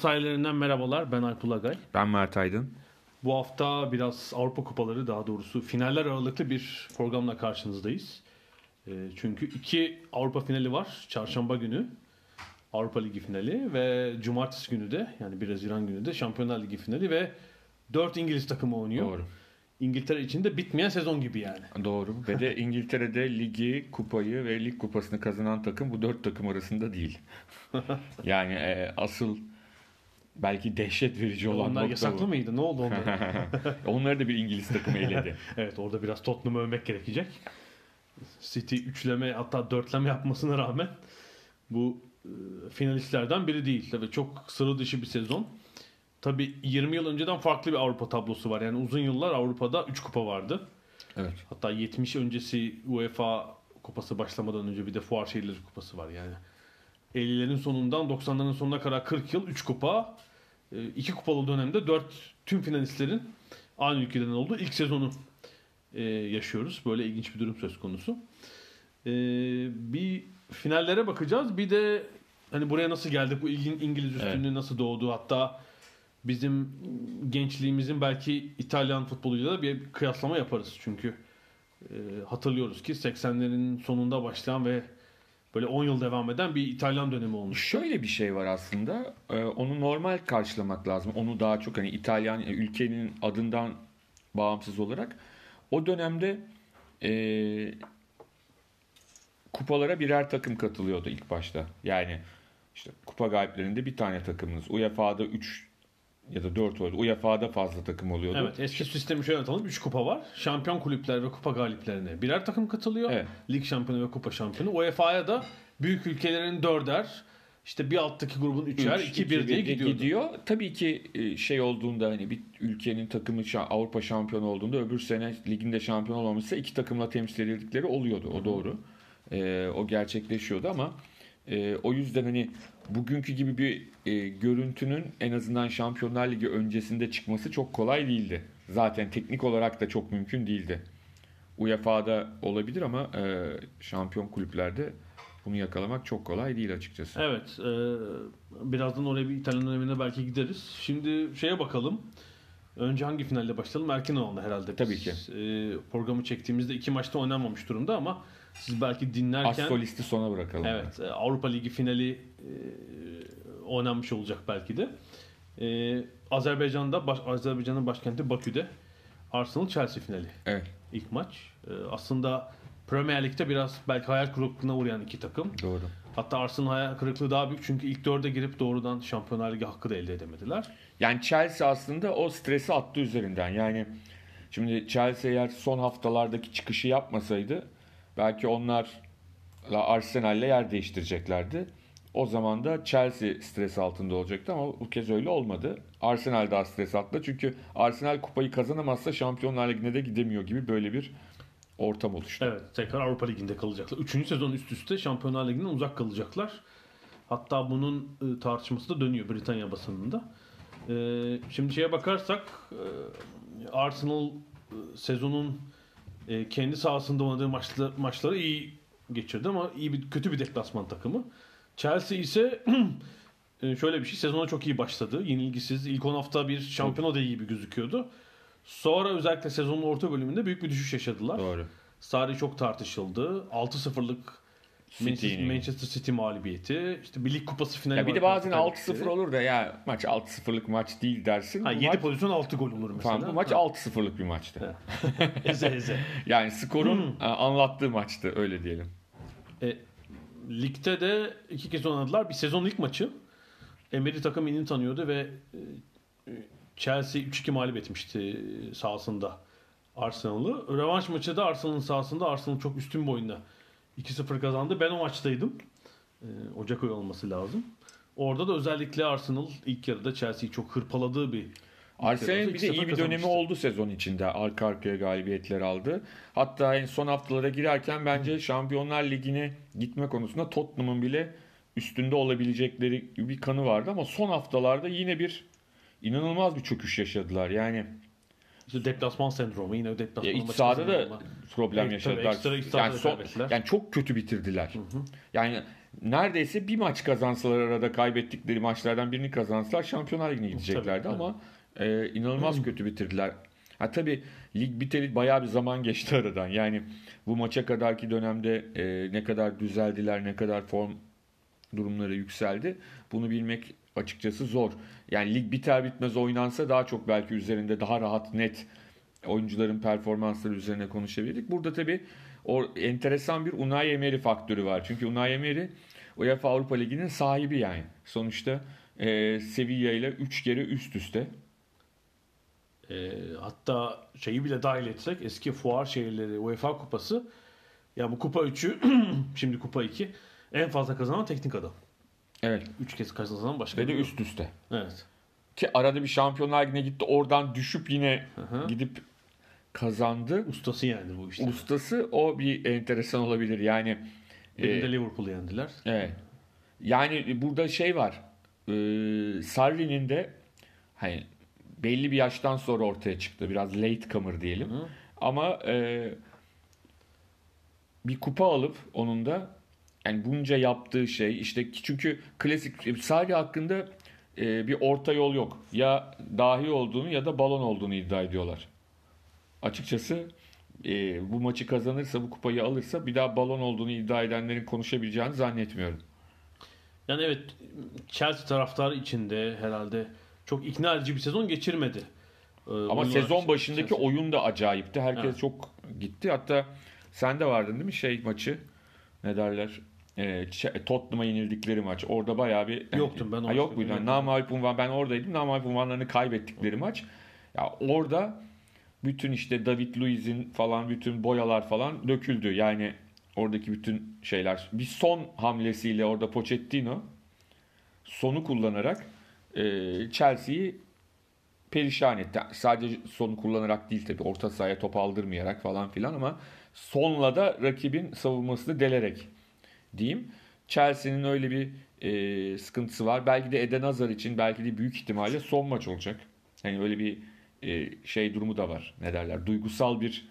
Sahillerinden merhabalar. Ben Alp Ulagay. Ben Mert Aydın. Bu hafta biraz Avrupa Kupaları daha doğrusu finaller aralıklı bir programla karşınızdayız. E, çünkü iki Avrupa finali var. Çarşamba günü Avrupa Ligi finali ve cumartesi günü de yani 1 Haziran günü de Şampiyonlar Ligi finali ve 4 İngiliz takımı oynuyor. Doğru. İngiltere için de bitmeyen sezon gibi yani. Doğru. Ve de İngiltere'de ligi, kupayı ve lig kupasını kazanan takım bu dört takım arasında değil. yani e, asıl belki dehşet verici olan Onlar nokta yasaklı bu. mıydı? Ne oldu onlara? Onları da bir İngiliz takımı eledi. evet orada biraz Tottenham'ı övmek gerekecek. City üçleme hatta dörtleme yapmasına rağmen bu e, finalistlerden biri değil. Tabii çok sıra dışı bir sezon. Tabii 20 yıl önceden farklı bir Avrupa tablosu var. Yani uzun yıllar Avrupa'da 3 kupa vardı. Evet. Hatta 70 öncesi UEFA kupası başlamadan önce bir de Fuar Şehirleri kupası var yani. 50'lerin sonundan 90'ların sonuna kadar 40 yıl 3 kupa. 2 kupalı dönemde 4 tüm finalistlerin aynı ülkeden olduğu ilk sezonu e, yaşıyoruz. Böyle ilginç bir durum söz konusu. E, bir finallere bakacağız. Bir de hani buraya nasıl geldik? Bu ilgin İngiliz üstünlüğü nasıl doğdu? Hatta bizim gençliğimizin belki İtalyan futboluyla da bir kıyaslama yaparız. Çünkü e, hatırlıyoruz ki 80'lerin sonunda başlayan ve böyle 10 yıl devam eden bir İtalyan dönemi olmuş. Şöyle bir şey var aslında. Ee, onu normal karşılamak lazım. Onu daha çok hani İtalyan e, ülkenin adından bağımsız olarak. O dönemde e, kupalara birer takım katılıyordu ilk başta. Yani işte kupa galiplerinde bir tane takımınız. UEFA'da 3 ya da 4 oluyordu. UEFA'da fazla takım oluyordu. Evet eski sistemi şöyle anlatalım. 3 kupa var. Şampiyon kulüpler ve kupa galiplerine birer takım katılıyor. Evet. Lig şampiyonu ve kupa şampiyonu. UEFA'ya da büyük ülkelerin dörder işte bir alttaki grubun üçer, Üç, iki iki, bir diye bir de gidiyordu. gidiyor. Tabii ki e, şey olduğunda hani bir ülkenin takımı Avrupa şampiyonu olduğunda öbür sene liginde şampiyon olmamışsa iki takımla temsil edildikleri oluyordu. O doğru. E, o gerçekleşiyordu ama e, o yüzden hani bugünkü gibi bir e, görüntünün en azından Şampiyonlar Ligi öncesinde çıkması çok kolay değildi. Zaten teknik olarak da çok mümkün değildi. UEFA'da olabilir ama e, şampiyon kulüplerde bunu yakalamak çok kolay değil açıkçası. Evet. E, birazdan oraya bir İtalyan dönemine belki gideriz. Şimdi şeye bakalım. Önce hangi finalle başlayalım? Erken oldu herhalde. Biz, Tabii ki. E, programı çektiğimizde iki maçta oynanmamış durumda ama siz belki dinlerken... Astrolisti sona bırakalım. Evet, e, Avrupa Ligi finali e, oynanmış olacak belki de. E, Azerbaycan'da baş, Azerbaycan'ın başkenti Bakü'de Arsenal Chelsea finali Evet. ilk maç. E, aslında Premier Lig'de biraz belki hayal kırıklığına uğrayan iki takım. Doğru. Hatta Arsenal hayal kırıklığı daha büyük çünkü ilk dörde girip doğrudan Şampiyonlar Ligi hakkı da elde edemediler. Yani Chelsea aslında o stresi attı üzerinden. Yani şimdi Chelsea eğer son haftalardaki çıkışı yapmasaydı belki onlarla Arsenal'le yer değiştireceklerdi. O zaman da Chelsea stres altında olacaktı ama bu kez öyle olmadı. Arsenal daha stres altında çünkü Arsenal kupayı kazanamazsa Şampiyonlar Ligi'ne de gidemiyor gibi böyle bir ortam oluştu. Evet tekrar Avrupa Ligi'nde kalacaklar. Üçüncü sezon üst üste Şampiyonlar Ligi'nden uzak kalacaklar. Hatta bunun e, tartışması da dönüyor Britanya basınında. E, şimdi şeye bakarsak e, Arsenal sezonun e, kendi sahasında oynadığı maçlar, maçları iyi geçirdi ama iyi bir kötü bir deplasman takımı. Chelsea ise e, şöyle bir şey sezona çok iyi başladı. Yenilgisiz. İlk 10 hafta bir şampiyona da iyi gibi gözüküyordu. Sonra özellikle sezonun orta bölümünde büyük bir düşüş yaşadılar. Doğru. Sarri çok tartışıldı. 6-0'lık Manchester, City'nin. Manchester City mağlubiyeti. İşte bir lig kupası finali Ya bir de bazen 6-0 olur da ya maç 6-0'lık maç değil dersin. Ha, Bu 7 maç, pozisyon 6 gol olur mesela. tamam, bu maç Ha. 6-0'lık bir maçtı. eze eze. Yani skorun Hmm. e, anlattığı maçtı öyle diyelim. E, ligde de iki kez oynadılar. Bir sezon ilk maçı. Emery takım iyi tanıyordu ve e, Chelsea 3-2 mağlup etmişti sahasında Arsenal'ı. Rövanş maçı da Arsenal'ın sahasında Arsenal çok üstün bir oyunda 2-0 kazandı. Ben o maçtaydım. Ee, Ocak ayı olması lazım. Orada da özellikle Arsenal ilk yarıda Chelsea'yi çok hırpaladığı bir Arsenal'in bir de 2-0 iyi bir dönemi oldu sezon içinde. Arka arkaya galibiyetler aldı. Hatta en son haftalara girerken bence Şampiyonlar Ligi'ne gitme konusunda Tottenham'ın bile üstünde olabilecekleri bir kanı vardı ama son haftalarda yine bir inanılmaz bir çöküş yaşadılar. Yani İşte deplasman sendromu yine deplasman ya iç sahada da problem Evet, yaşadılar. ekstra iç yani, son- yani çok kötü bitirdiler. Yani neredeyse bir maç kazansalar arada kaybettikleri maçlardan birini kazansalar Şampiyonlar Ligi'ne gideceklerdi Tabii, ama e, inanılmaz kötü bitirdiler. Ha tabii lig biteli bayağı bir zaman geçti aradan. Yani bu maça kadarki dönemde e, ne kadar düzeldiler, ne kadar form durumları yükseldi. Bunu bilmek açıkçası zor. Yani lig biter bitmez oynansa daha çok belki üzerinde daha rahat, net oyuncuların performansları üzerine konuşabilirdik. Burada tabii o enteresan bir Unai Emery faktörü var. Çünkü Unai Emery UEFA Avrupa Ligi'nin sahibi yani. Sonuçta e, Sevilla ile 3 kere üst üste. Ee, hatta şeyi bile dahil etsek eski fuar şehirleri UEFA kupası ya bu kupa 3'ü şimdi kupa 2 en fazla kazanan teknik adam. Evet. 3 kez kazanan başka Ve de üst üste. Evet. Ki arada bir Şampiyonlar Ligi'ne gitti. Oradan düşüp yine Hı hı. gidip kazandı. Ustası yani bu işte. Ustası o bir enteresan olabilir. Yani Birinde e, Liverpool'u yendiler. Evet. Yani burada şey var. E, Sarri'nin de hani belli bir yaştan sonra ortaya çıktı. Biraz late comer diyelim. Hı. Ama e, bir kupa alıp onun da yani bunca yaptığı şey işte çünkü klasik Sarri hakkında e, bir orta yol yok. Ya dahi olduğunu ya da balon olduğunu iddia ediyorlar. Açıkçası e, bu maçı kazanırsa bu kupayı alırsa bir daha balon olduğunu iddia edenlerin konuşabileceğini zannetmiyorum. Yani evet Chelsea taraftarı içinde herhalde çok ikna edici bir sezon geçirmedi. Ee, Ama sezon başındaki Chelsea. oyun da acayipti. Herkes Evet. çok gitti. Hatta sen de vardın değil mi şey maçı? Ne derler? Ç- Tottenham'a yenildikleri maç. Orada bayağı bir... Yoktum, ben ha, Yok muydun? yoktum. Namalip unvan. Ben oradaydım. Namalip unvanlarını kaybettikleri maç. Ya orada bütün işte David Luiz'in falan bütün boyalar falan döküldü. Yani oradaki bütün şeyler. Bir son hamlesiyle orada Pochettino sonu kullanarak e, Chelsea'yi perişan etti. Sadece sonu kullanarak değil tabii. Orta sahaya top aldırmayarak falan filan ama sonla da rakibin savunmasını delerek diyeyim. Chelsea'nin öyle bir e, sıkıntısı var. Belki de Eden Hazard için belki de büyük ihtimalle son maç olacak. Yani öyle bir e, şey durumu da var. Ne derler? Duygusal bir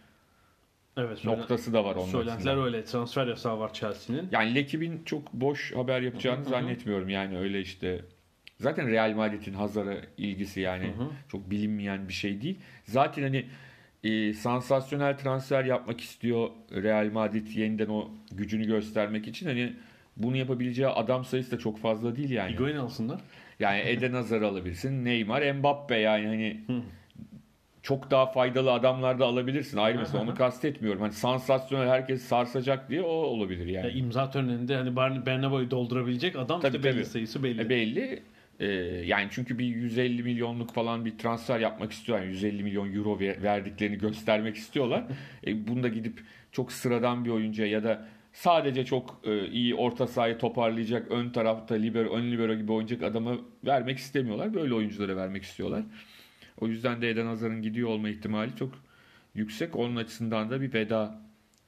evet, noktası da var onun Söylentiler açısından. öyle. Transfer yasağı var Chelsea'nin. Yani Lekib'in çok boş haber yapacağını Hı hı. zannetmiyorum. Yani öyle işte zaten Real Madrid'in Hazar'a ilgisi yani Hı hı. çok bilinmeyen bir şey değil. Zaten hani e, sansasyonel transfer yapmak istiyor Real Madrid yeniden o gücünü göstermek için hani bunu yapabileceği adam sayısı da çok fazla değil yani. Higuain alsınlar. Yani Eden Hazar alabilirsin. Neymar, Mbappe yani hani çok daha faydalı adamlar da alabilirsin. Ayrı mesela onu kastetmiyorum. Hani sansasyonel herkes sarsacak diye o olabilir yani. Ya imza töreninde hani Bern- Bernabeu'yu doldurabilecek adam Tabii, işte belli tabii. sayısı belli. E, belli. E, yani çünkü bir 150 milyonluk falan bir transfer yapmak istiyorlar. Yani 150 milyon euro ver- verdiklerini göstermek istiyorlar. e, bunu da gidip çok sıradan bir oyuncuya ya da sadece çok e, iyi orta sahayı toparlayacak ön tarafta libero, ön libero gibi oynayacak adama vermek istemiyorlar. Böyle oyunculara vermek istiyorlar. O yüzden de Eden Hazar'ın gidiyor olma ihtimali çok yüksek. Onun açısından da bir veda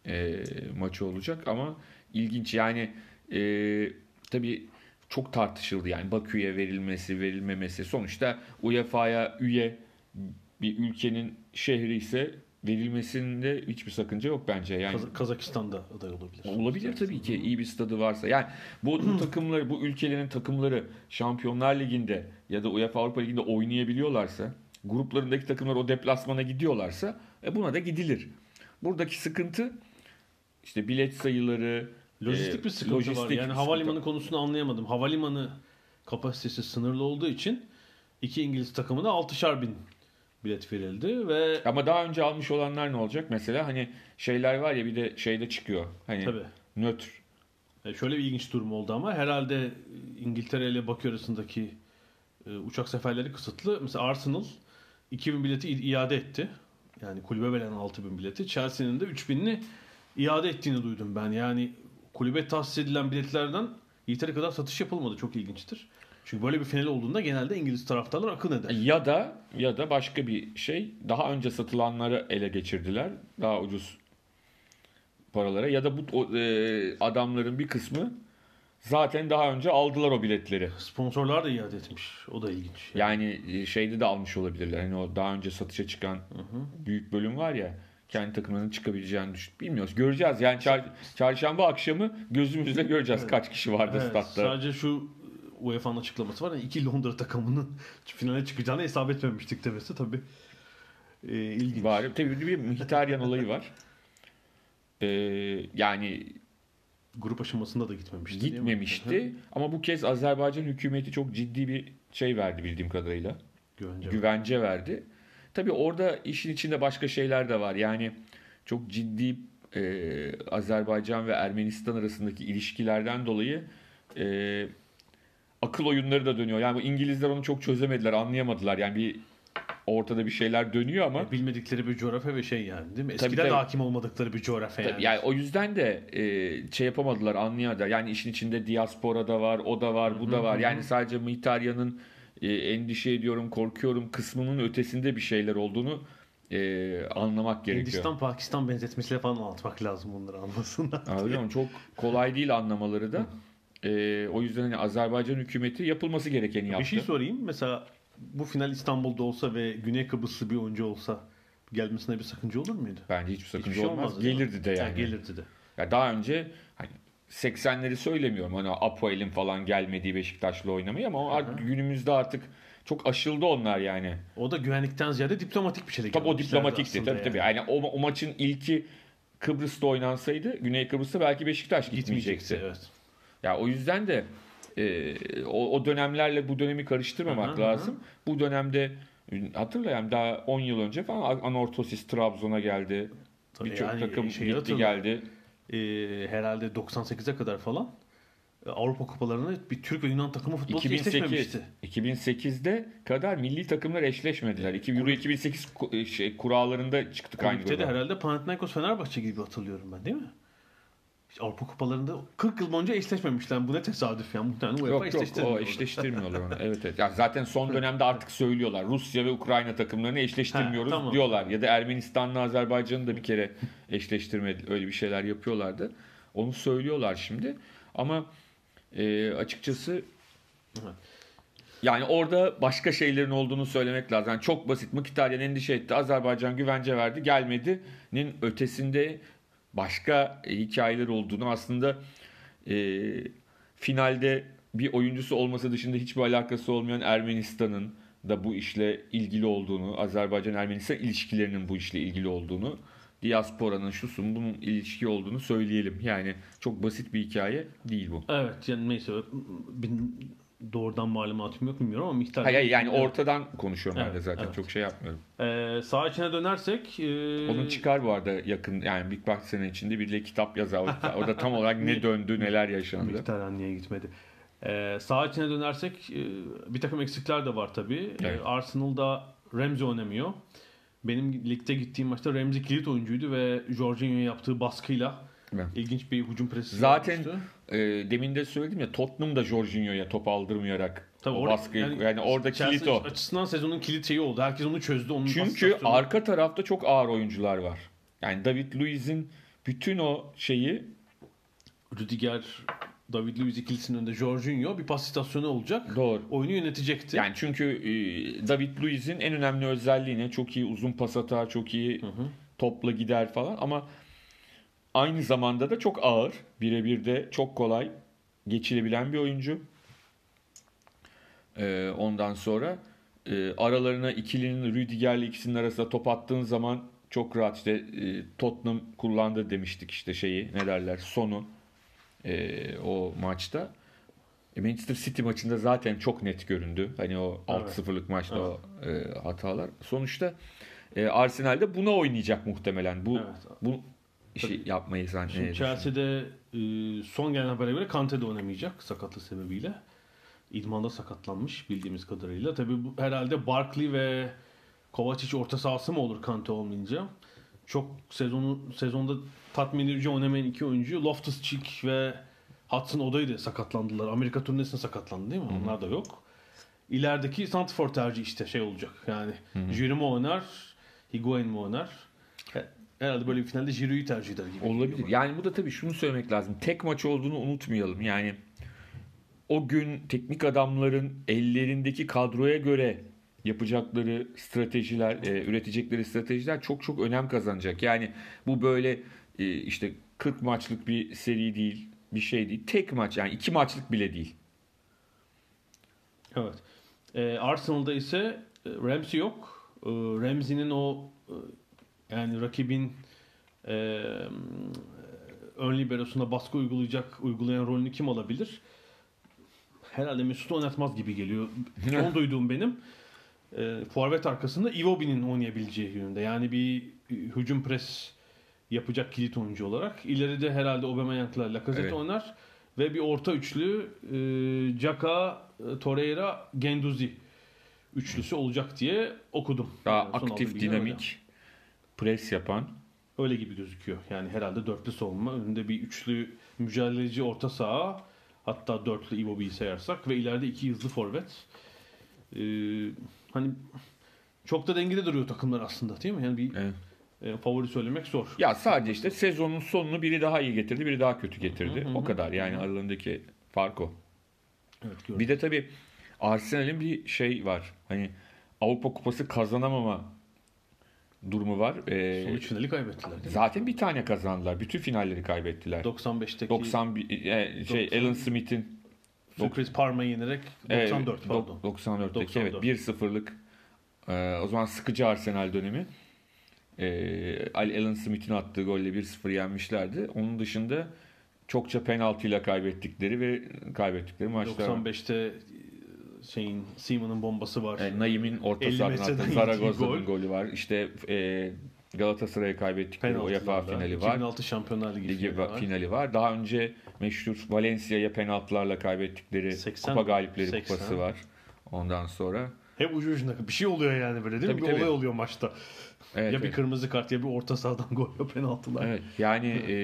e, maçı olacak ama ilginç yani e, tabii çok tartışıldı yani Bakü'ye verilmesi verilmemesi sonuçta UEFA'ya üye bir ülkenin şehri ise verilmesinde hiçbir sakınca yok bence yani. Kaz- Kazakistan'da aday olabilir. Olabilir tabii ki iyi bir stadı varsa. Yani bu, bu takımları, bu ülkelerin takımları Şampiyonlar Ligi'nde ya da UEFA Avrupa Ligi'nde oynayabiliyorlarsa, gruplarındaki takımlar o deplasmana gidiyorlarsa e buna da gidilir. Buradaki sıkıntı işte bilet sayıları, Lojistik e, bir sıkıntı var. lojistik Yani bir havalimanı sıkıntı. konusunu anlayamadım. Havalimanı kapasitesi sınırlı olduğu için iki İngiliz takımına 6'şar bin bilet verildi ve Ama daha önce almış olanlar ne olacak? Mesela hani şeyler var ya bir de şeyde çıkıyor. Hani tabii nötr. E, Şöyle bir ilginç durum oldu ama herhalde İngiltere ile Bakü arasındaki e, uçak seferleri kısıtlı. Mesela Arsenal 2000 bileti iade etti. Yani kulübe veren 6000 bileti. Chelsea'nin de 3000'ini iade ettiğini duydum ben. Yani kulübe tahsis edilen biletlerden yeteri kadar satış yapılmadı. Çok ilginçtir. Çünkü böyle bir final olduğunda genelde İngiliz taraftarlar akın eder. Ya da ya da başka bir şey daha önce satılanları ele geçirdiler daha ucuz paralara ya da bu o, e, adamların bir kısmı zaten daha önce aldılar o biletleri. Sponsorlar da iade etmiş. O da ilginç. Yani e, şeyde de almış olabilirler. Hani o daha önce satışa çıkan büyük bölüm var ya kendi takımlarının çıkabileceğini düşün. Bilmiyoruz. Göreceğiz. Yani çar- çarşamba akşamı gözümüzle göreceğiz kaç kişi vardı Evet, statta. sadece şu UEFA'nın açıklaması var. Yani iki Londra takımının finale çıkacağını hesap etmemiştik demesi tabii e, ilginç. Var. Tabii bir Mkhitaryan olayı var. Ee, yani Grup aşamasında da gitmemişti. gitmemişti ama bu kez Azerbaycan hükümeti çok ciddi bir şey verdi bildiğim kadarıyla. Güvence. Güvence verdi. Tabii orada işin içinde başka şeyler de var. Yani çok ciddi e, Azerbaycan ve Ermenistan arasındaki ilişkilerden dolayı e, akıl oyunları da dönüyor. Yani bu İngilizler onu çok çözemediler, anlayamadılar. Yani bir ortada bir şeyler dönüyor ama Yani bilmedikleri bir coğrafya ve şey yani değil mi? Eskiden tabii. de hakim olmadıkları bir coğrafya yani. Tabii yani o yüzden de e, şey yapamadılar, anlayamadılar. Yani işin içinde diaspora da var, o da var, bu da var. Yani sadece Mkhitaryan'ın e, endişe ediyorum, korkuyorum kısmının ötesinde bir şeyler olduğunu e, anlamak gerekiyor. Hindistan-Pakistan benzetmesiyle falan anlatmak lazım bunları anlasınlar. Anlıyor musun? Çok kolay değil anlamaları da. E, o yüzden hani Azerbaycan hükümeti yapılması gerekeni yaptı. Bir şey sorayım. Mesela bu final İstanbul'da olsa ve Güney Kıbrıslı bir oyuncu olsa gelmesine bir sakınca olur muydu? Bence hiçbir sakınca Hiçbir şey olmaz. mi? Gelirdi de yani. Yani gelirdi de. Ya daha önce hani 80'leri söylemiyorum hani Apoel'in falan gelmediği Beşiktaş'la oynamayı ama o artık günümüzde artık çok aşıldı onlar yani. O da güvenlikten ziyade diplomatik bir şey. Tabii o diplomatikti tabii tabii. Yani o, o maçın ilki Kıbrıs'ta oynansaydı Güney Kıbrıs'ta belki Beşiktaş gitmeyecekti. Gitmeyecekti. Evet. Ya o yüzden de e, o, o dönemlerle bu dönemi karıştırmamak Hı hı, lazım. Bu dönemde hatırlayayım daha 10 yıl önce falan Anortosis Trabzon'a geldi. Birçok yani takım şeyi gitti hatırla. geldi. Ee, herhalde 98'e kadar falan e, Avrupa kupalarında bir Türk ve Yunan takımı futbolcu 2008 eşleşmemişti. 2008'de kadar milli takımlar eşleşmediler. İki- Euro 2008 ku- şey, kurallarında çıktık aynı Kulüpte de gruba. herhalde Panathinaikos Fenerbahçe gibi hatırlıyorum ben değil mi? Avrupa kupalarında 40 yıl boyunca eşleşmemişler. Bu ne tesadüf ya. Muhtemelen UEFA Yok yok o eşleştirmiyorlar onu. Evet evet. Ya zaten son dönemde artık söylüyorlar. Rusya ve Ukrayna takımlarını eşleştirmiyoruz Ha, tamam. diyorlar. Ya da Ermenistan'la Azerbaycan'ı da bir kere eşleştirmedi. Öyle bir şeyler yapıyorlardı. Onu söylüyorlar şimdi. Ama e, açıkçası yani orada başka şeylerin olduğunu söylemek lazım. Yani çok basit. Mkhitaryan endişe etti. Azerbaycan güvence verdi. Gelmedi'nin ötesinde başka e, hikayeler olduğunu aslında e, finalde bir oyuncusu olması dışında hiçbir alakası olmayan Ermenistan'ın da bu işle ilgili olduğunu, Azerbaycan-Ermenistan ilişkilerinin bu işle ilgili olduğunu, diasporanın şusun bunun ilişki olduğunu söyleyelim. Yani çok basit bir hikaye değil bu. Evet yani neyse doğrudan malumatım yok bilmiyorum ama miktar. Hayır, hayır, yani ortadan konuşuyorum ben de Evet, zaten evet. çok şey yapmıyorum. Ee, sağ içine dönersek. e, Onun çıkar bu arada yakın yani bir bak sene içinde biriyle kitap yazar. Orada, tam olarak ne döndü neler yaşandı. Miktar niye gitmedi? Ee, sağ içine dönersek e, bir takım eksikler de var tabii. Ee, Evet. Arsenal'da Ramsey oynamıyor. Benim ligde gittiğim maçta Ramsey kilit oyuncuydu ve Jorginho'ya yaptığı baskıyla Evet. ilginç bir hücum presi Zaten yapmıştı. e, demin de söyledim ya Tottenham da Jorginho'ya top aldırmayarak Tabii o orada- baskıyı yani, orada kilit o. açısından sezonun kilit şeyi oldu. Herkes onu çözdü. Onun Çünkü arka tarafta çok ağır oyuncular var. Yani David Luiz'in bütün o şeyi Rüdiger, David Luiz ikilisinin önünde Jorginho bir pas istasyonu olacak. doğru. Oyunu yönetecekti. Yani çünkü e, David Luiz'in en önemli özelliği ne? Çok iyi uzun pas atar, çok iyi topla gider falan ama aynı zamanda da çok ağır. Birebir de çok kolay geçilebilen bir oyuncu. E, ondan sonra e, aralarına ikilinin Rüdiger'le ikisinin arasında top attığın zaman çok rahat işte e, Tottenham kullandı demiştik işte şeyi ne derler sonu e, o maçta. E, Manchester City maçında zaten çok net göründü. Hani o Evet. 6-0'lık maçta o e, hatalar. Sonuçta e, Arsenal'de buna oynayacak muhtemelen. Bu Evet. bu işi yapmayı zannediyorum. Chelsea'de e, son gelen habere göre Kante de oynamayacak sakatlık sebebiyle. İdmanda sakatlanmış bildiğimiz kadarıyla. Tabii bu herhalde Barkley ve Kovacic orta sahası mı olur Kante olmayınca? Çok sezonu sezonda tatmin edici oynamayan iki oyuncu Loftus-Cheek ve Hudson Odoi de sakatlandılar. Amerika turnesinde sakatlandı değil mi? Onlar da yok. İlerideki Santifor tercih işte şey olacak. Yani Giroud mu oynar, Higuain mi oynar? He- Herhalde böyle bir finalde Giroud'u tercih eder gibi. Olabilir. Yani bu da tabii şunu söylemek lazım. Tek maç olduğunu unutmayalım. Yani o gün teknik adamların ellerindeki kadroya göre yapacakları stratejiler, e, üretecekleri stratejiler çok çok önem kazanacak. Yani bu böyle e, işte 40 maçlık bir seri değil, bir şey değil. Tek maç yani iki maçlık bile değil. Evet. Ee, Arsenal'da ise e, Ramsey yok. Ee, Ramsey'nin o e, yani rakibin e, ön liberosuna baskı uygulayacak, uygulayan rolünü kim alabilir? Herhalde Mesut oynatmaz gibi geliyor. Son duyduğum benim. E, forvet arkasında Iwobi'nin oynayabileceği yönünde. Yani bir hücum pres yapacak kilit oyuncu olarak. İleride herhalde Aubameyang'la Lacazette Evet. oynar. Ve bir orta üçlü e, Caka, Torreira, Genduzi üçlüsü olacak diye okudum. Daha Yani aktif, dinamik, pres yapan. Öyle gibi gözüküyor. Yani herhalde dörtlü savunma. Önünde bir üçlü mücadeleci orta saha. Hatta dörtlü Iwobi'yi sayarsak. Ve ileride iki hızlı forvet. Ee, hani çok da dengede duruyor takımlar aslında değil mi? Yani bir Evet. e, favori söylemek zor. Ya sadece işte sezonun sonunu biri daha iyi getirdi, biri daha kötü getirdi. Hı hı hı. O kadar yani aralarındaki fark o. Evet, gördüm. Bir de tabii Arsenal'in bir şey var. Hani Avrupa Kupası kazanamama durumu var. Ee, Son üç finali kaybettiler zaten bir tane kazandılar. Bütün finalleri kaybettiler. 95'teki 90 e, şey 90 Alan Smith'in sürpriz Parma'yı yenerek 94 evet, pardon. dok- 94'teki evet 94. 1-0'lık e, o zaman sıkıcı Arsenal dönemi. E, Alan Smith'in attığı golle 1-0 yenmişlerdi. Onun dışında çokça penaltıyla kaybettikleri ve kaybettikleri maçlar var. 95'te e, şeyin Seaman'ın bombası var. E, Naim'in orta 50 sahadan metreden attığı yediği Zaragoza'nın gol. golü var. İşte e, Galatasaray'a kaybettikleri UEFA finali var. 2006 Şampiyonlar Ligi, Ligi finali var. finali var. Daha önce meşhur Valencia'ya penaltılarla kaybettikleri 80, Kupa Galipleri 80. Kupası var. Ondan sonra Hep ucu ucuna bir şey oluyor yani böyle değil mi? Tabii, Bir tabii. olay oluyor maçta. evet, ya bir evet. kırmızı kart ya bir orta sahadan gol ya penaltılar. Evet yani e,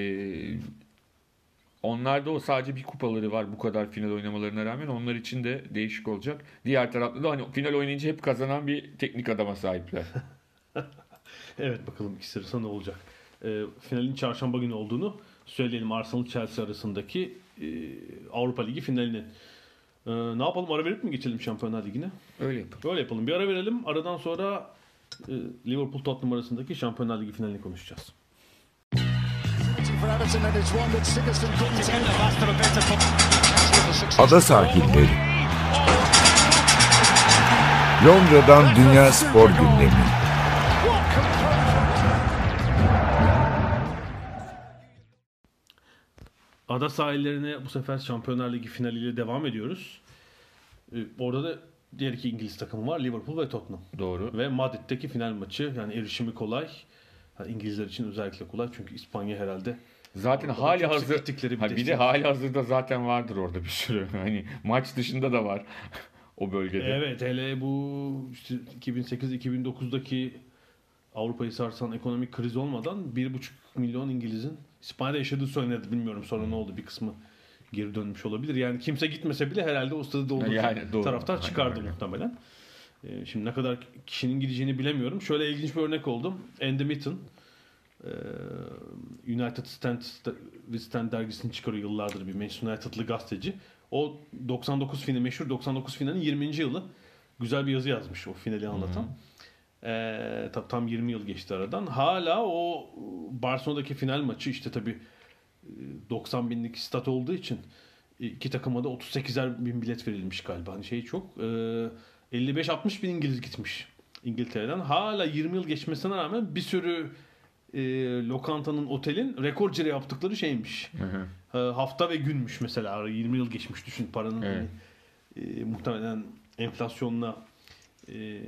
onlarda o sadece bir kupaları var bu kadar final oynamalarına rağmen onlar için de değişik olacak. Diğer tarafta da hani final oynayınca hep kazanan bir teknik adama sahipler. Evet bakalım ikisi arasında ne olacak. Ee, finalin çarşamba günü olduğunu söyleyelim. Arsenal Chelsea arasındaki e, Avrupa Ligi finalinin. Ee, ne yapalım ara verip mi geçelim Şampiyonlar Ligi'ne? Öyle yapın. Öyle yapalım. Bir ara verelim. Aradan sonra e, Liverpool Tottenham arasındaki Şampiyonlar Ligi finalini konuşacağız. Ada sahilleri. Londra'dan Dünya Spor Gündemi. Ada sahillerine bu sefer Şampiyonlar Ligi finaliyle devam ediyoruz. Ee, orada da diğer iki İngiliz takımı var. Liverpool ve Tottenham. Doğru. Ve Madrid'deki final maçı. Yani erişimi kolay. İngilizler için özellikle kolay. Çünkü İspanya herhalde Zaten hali hazır bir ha, bir de hali hazırda zaten vardır orada bir sürü. Hani maç dışında da var o bölgede. Evet hele bu işte 2008-2009'daki Avrupa'yı sarsan ekonomik kriz olmadan 1,5 milyon İngiliz'in İspanya'da yaşadığı söylenirdi. Bilmiyorum sonra ne oldu bir kısmı geri dönmüş olabilir. Yani kimse gitmese bile herhalde o stadı dolduracak Yani taraftar Aynen çıkardı öyle. muhtemelen. Ee, şimdi ne kadar kişinin gideceğini bilemiyorum. Şöyle ilginç bir örnek oldum. Andy Mitten e, United Stand Stand dergisini çıkarıyor yıllardır bir Manchester United'lı gazeteci. O 99 finali meşhur 99 finalin 20. yılı güzel bir yazı yazmış o finali anlatan. Ee, tab- tam 20 yıl geçti aradan. Hala o Barcelona'daki final maçı işte tabi 90 binlik stat olduğu için iki takıma da 38'er bin bilet verilmiş galiba. Hani şey çok. Ee, 55-60 bin İngiliz gitmiş İngiltere'den. Hala 20 yıl geçmesine rağmen bir sürü e, lokantanın, otelin rekor cire yaptıkları şeymiş. Hı hı. E, hafta ve günmüş mesela. 20 yıl geçmiş düşün paranın. Evet. hani, e, muhtemelen enflasyonla e,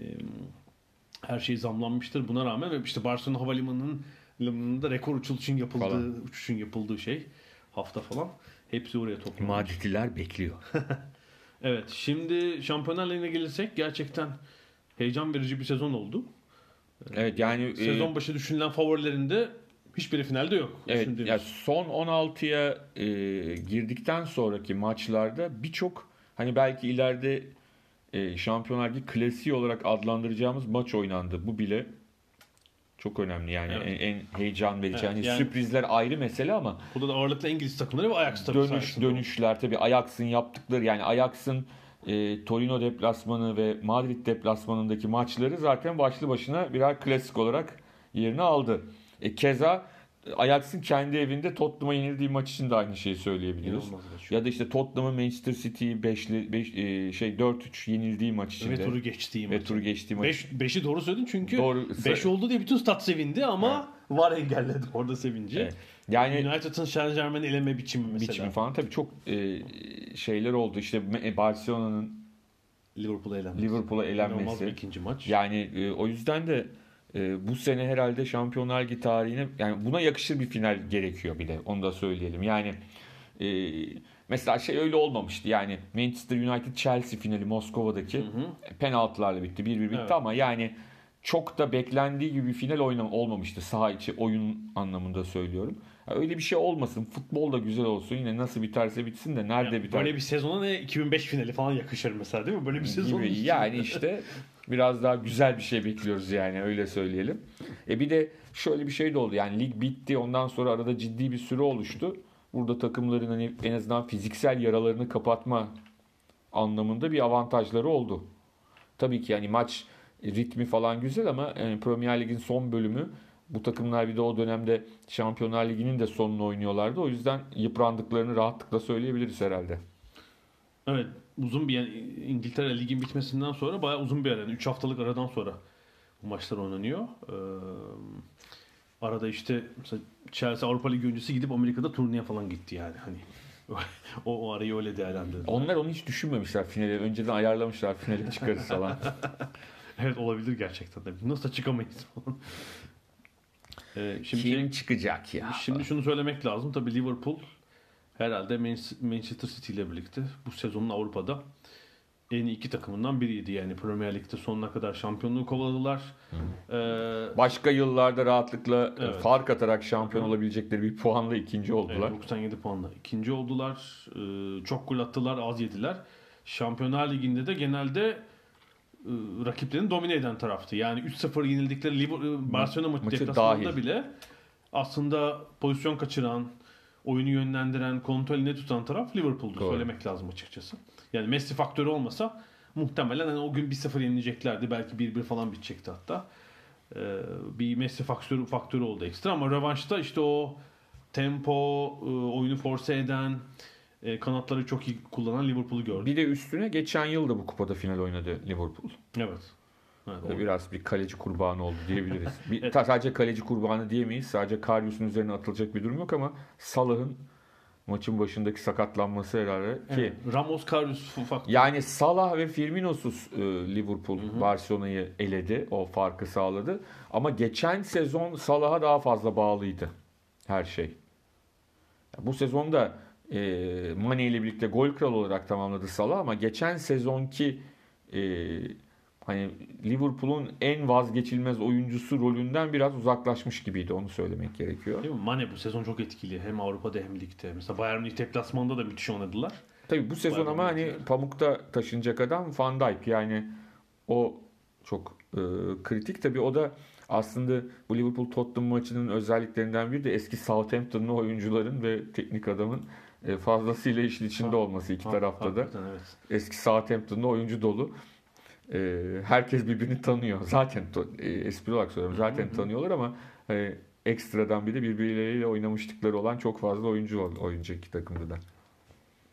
her şey zamlanmıştır buna rağmen ve işte Barcelona Havalimanı'nın limanında rekor uçuşun yapıldığı, Falan. uçuşun yapıldığı şey hafta falan. Hepsi oraya toplanmış. Madridliler bekliyor. Evet, şimdi Şampiyonlar Ligi'ne gelirsek gerçekten heyecan verici bir sezon oldu. Evet yani e, Sezon başı düşünülen favorilerinde hiçbiri finalde yok. Evet, ya son 16'ya e, girdikten sonraki maçlarda birçok hani belki ileride e, Şampiyonlar Ligi klasiği olarak adlandıracağımız maç oynandı. Bu bile çok önemli yani Evet. en, en heyecan verici. Evet, hani yani- sürprizler ayrı mesele ama burada da ağırlıklı İngiliz takımları ve Ajax tabii dönüş dönüşler tabii Ajax'ın yaptıkları yani Ajax'ın e, Torino deplasmanı ve Madrid deplasmanındaki maçları zaten başlı başına birer klasik olarak yerini aldı. E, keza Ajax'ın kendi evinde Tottenham'a yenildiği maç için de aynı şeyi söyleyebiliriz. İnanılmaz. Ya da işte Tottenham'ın Manchester City'yi 5'li 5 şey 4-3 yenildiği maç içinde. Ve turu geçtiği ve maç. turu geçtiği maç. Beş, beşi doğru söyledin çünkü Doğru. 5 oldu diye bütün stat sevindi ama var engelledi orada sevinci. Evet. Yani United'ın Saint Germain eleme biçimi mesela. biçimi falan tabii çok e, şeyler oldu. İşte e, Barcelona'nın Liverpool'a elenmesi. Liverpool'a İnanılmaz elenmesi. bir ikinci maç. Yani e, o yüzden de e, bu sene herhalde Şampiyonlar Ligi tarihine yani buna yakışır bir final gerekiyor bir de onu da söyleyelim. Yani e, mesela şey öyle olmamıştı yani Manchester United Chelsea finali Moskova'daki penaltılarla bitti 1-1 bitti Evet. ama yani çok da beklendiği gibi bir final oynam olmamıştı saha içi oyun anlamında söylüyorum. Ya öyle bir şey olmasın. Futbol da güzel olsun. Yine nasıl biterse bitsin de nerede Yani biter? Böyle bir sezona ne 2005 finali falan yakışır mesela değil mi? Böyle bir sezon. gibi. Yani işte biraz daha güzel bir şey bekliyoruz yani öyle söyleyelim. E bir de şöyle bir şey de oldu. Yani lig bitti. Ondan sonra arada ciddi bir süre oluştu. Burada takımların hani en azından fiziksel yaralarını kapatma anlamında bir avantajları oldu. Tabii ki yani maç ritmi falan güzel ama yani Premier Lig'in son bölümü bu takımlar bir de o dönemde Şampiyonlar Ligi'nin de sonunu oynuyorlardı. O yüzden yıprandıklarını rahatlıkla söyleyebiliriz herhalde. Evet uzun bir yani İngiltere ligin bitmesinden sonra bayağı uzun bir ara. 3 haftalık aradan sonra bu maçlar oynanıyor. Ee, arada işte mesela Chelsea Avrupa Ligi öncesi gidip Amerika'da turneye falan gitti yani. Hani o, o arayı öyle değerlendirdi. Onlar onu hiç düşünmemişler finale. Önceden ayarlamışlar finale çıkarız falan. Evet olabilir gerçekten de. Nasıl çıkamayız falan. Ee, şimdi Kim çıkacak ya? Şimdi şunu söylemek lazım. Tabii Liverpool herhalde Man- Manchester City ile birlikte bu sezonun Avrupa'da en iyi iki takımından biriydi. Yani Premier Lig'de sonuna kadar şampiyonluğu kovaladılar. Ee, Başka yıllarda rahatlıkla e, Evet. fark atarak şampiyon olabilecekleri bir puanla ikinci oldular. evet, 97 puanla ikinci oldular. Ee, çok gol attılar, az yediler. Şampiyonlar Ligi'nde de genelde e, rakiplerini domine eden taraftı. Yani 3-0 yenildikleri Liverpool, e, Barcelona maçı Maçı deplasmanında bile aslında pozisyon kaçıran, oyunu yönlendiren, kontrolünü tutan taraf Liverpool'du. Doğru. Söylemek lazım açıkçası. Yani Messi faktörü olmasa muhtemelen hani o gün 1-0 yenileceklerdi. Belki 1-1 falan bitecekti hatta. Ee, bir Messi faktörü, faktörü oldu ekstra ama rövanşta işte o tempo, e, oyunu force eden, e, kanatları çok iyi kullanan Liverpool'u gördük. Bir de üstüne geçen yıl da bu kupada final oynadı Liverpool. Evet. Evet Biraz bir kaleci kurbanı oldu diyebiliriz. Bir, Evet. sadece kaleci kurbanı diyemeyiz. Sadece Karius'un üzerine atılacak bir durum yok ama Salah'ın maçın başındaki sakatlanması herhalde ki Evet. Ramos Karius faktörü. Yani Salah ve Firmino'suz e, Liverpool Barcelona'yı eledi. O farkı sağladı. Ama geçen sezon Salah'a daha fazla bağlıydı her şey. Bu sezonda e, Mane ile birlikte gol kralı olarak tamamladı Salah ama geçen sezonki e, hani Liverpool'un en vazgeçilmez oyuncusu rolünden biraz uzaklaşmış gibiydi. Onu söylemek gerekiyor. Değil mi? Mane bu sezon çok etkili. Hem Avrupa'da hem ligde. Mesela Bayern Münih deplasmanda da müthiş oynadılar. Tabii bu sezon Bayern ama hani pamukta taşınacak adam Van Dijk. Yani o çok e, kritik. Tabii o da aslında bu Liverpool Tottenham maçının özelliklerinden biri de eski Southampton'lı oyuncuların ve teknik adamın e, fazlasıyla işin içinde olması iki Ha- tarafta da. evet. Eski Southampton'da oyuncu dolu. E, herkes birbirini tanıyor. Zaten to- e, espri olarak söylüyorum. Zaten tanıyorlar ama e, ekstradan bir de birbirleriyle oynamışlıkları olan çok fazla oyuncu oyuncu iki takımda da.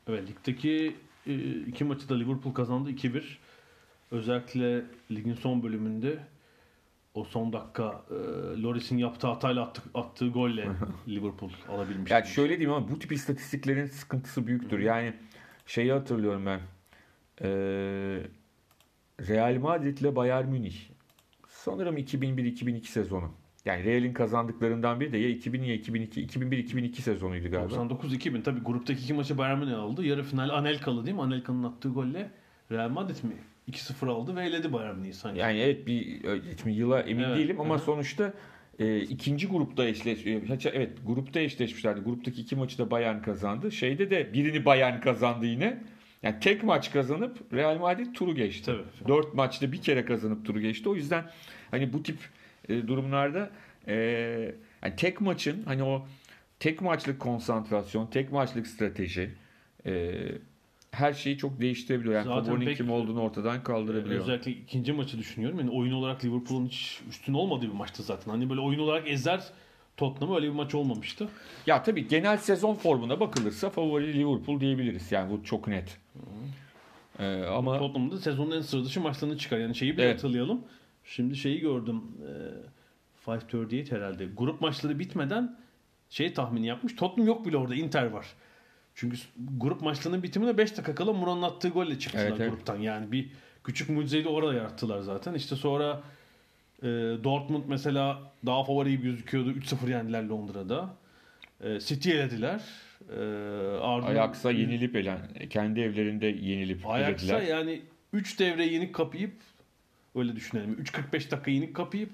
Evet ligdeki e, iki maçı da Liverpool kazandı 2-1. Özellikle ligin son bölümünde o son dakika e, Loris'in yaptığı hatayla attığı, attığı golle Liverpool alabilmişti. Yani şöyle diyeyim ama bu tip istatistiklerin sıkıntısı büyüktür. Yani şeyi hatırlıyorum ben. Ee, Real Madrid ile Bayern Münih. Sanırım 2001-2002 sezonu. Yani Real'in kazandıklarından biri de ya 2000 ya 2002, 2001-2002 sezonuydu galiba. 99-2000 tabii gruptaki iki maçı Bayern Münih aldı. Yarı final Anelka'lı değil mi? Anelka'nın attığı golle Real Madrid mi 2-0 aldı ve eledi Bayern Münih'i sanki. Yani evet bir şimdi yıla emin Evet, değilim ama hı. sonuçta e, ikinci grupta eşleş e, evet grupta eşleşmişlerdi. Gruptaki iki maçı da Bayern kazandı. Şeyde de birini Bayern kazandı yine. Yani tek maç kazanıp Real Madrid turu geçti. Tabii. Dört maçta bir kere kazanıp turu geçti. O yüzden hani bu tip e, durumlarda e, yani tek maçın hani o tek maçlık konsantrasyon, tek maçlık strateji e, her şeyi çok değiştirebiliyor. Yani Zaten favorinin kim olduğunu ortadan kaldırabiliyor. Özellikle ikinci maçı düşünüyorum. Yani oyun olarak Liverpool'un hiç üstün olmadığı bir maçtı zaten. Hani böyle oyun olarak ezer Tottenham'ı öyle bir maç olmamıştı. Ya tabii genel sezon formuna bakılırsa favori Liverpool diyebiliriz. Yani bu çok net. Ee, ama Tottenham'da da sezonun en sıra dışı maçlarını çıkar. Yani şeyi bir Evet. hatırlayalım. Şimdi şeyi gördüm. E, 538 herhalde. Grup maçları bitmeden şey tahmini yapmış. Tottenham yok bile orada. Inter var. Çünkü grup maçlarının bitimine 5 dakika kala Muran'ın attığı golle çıktılar Evet, evet. gruptan. Yani bir küçük mucizeyi de orada yarattılar zaten. İşte sonra e, Dortmund mesela daha favori gibi gözüküyordu. 3-0 yendiler Londra'da. E, City elediler. E, ardından- Ajax'a yenilip elen, kendi evlerinde yenilip Ajax'a elediler. yani 3 devre yenik kapayıp öyle düşünelim. 3.45 dakika yenik kapayıp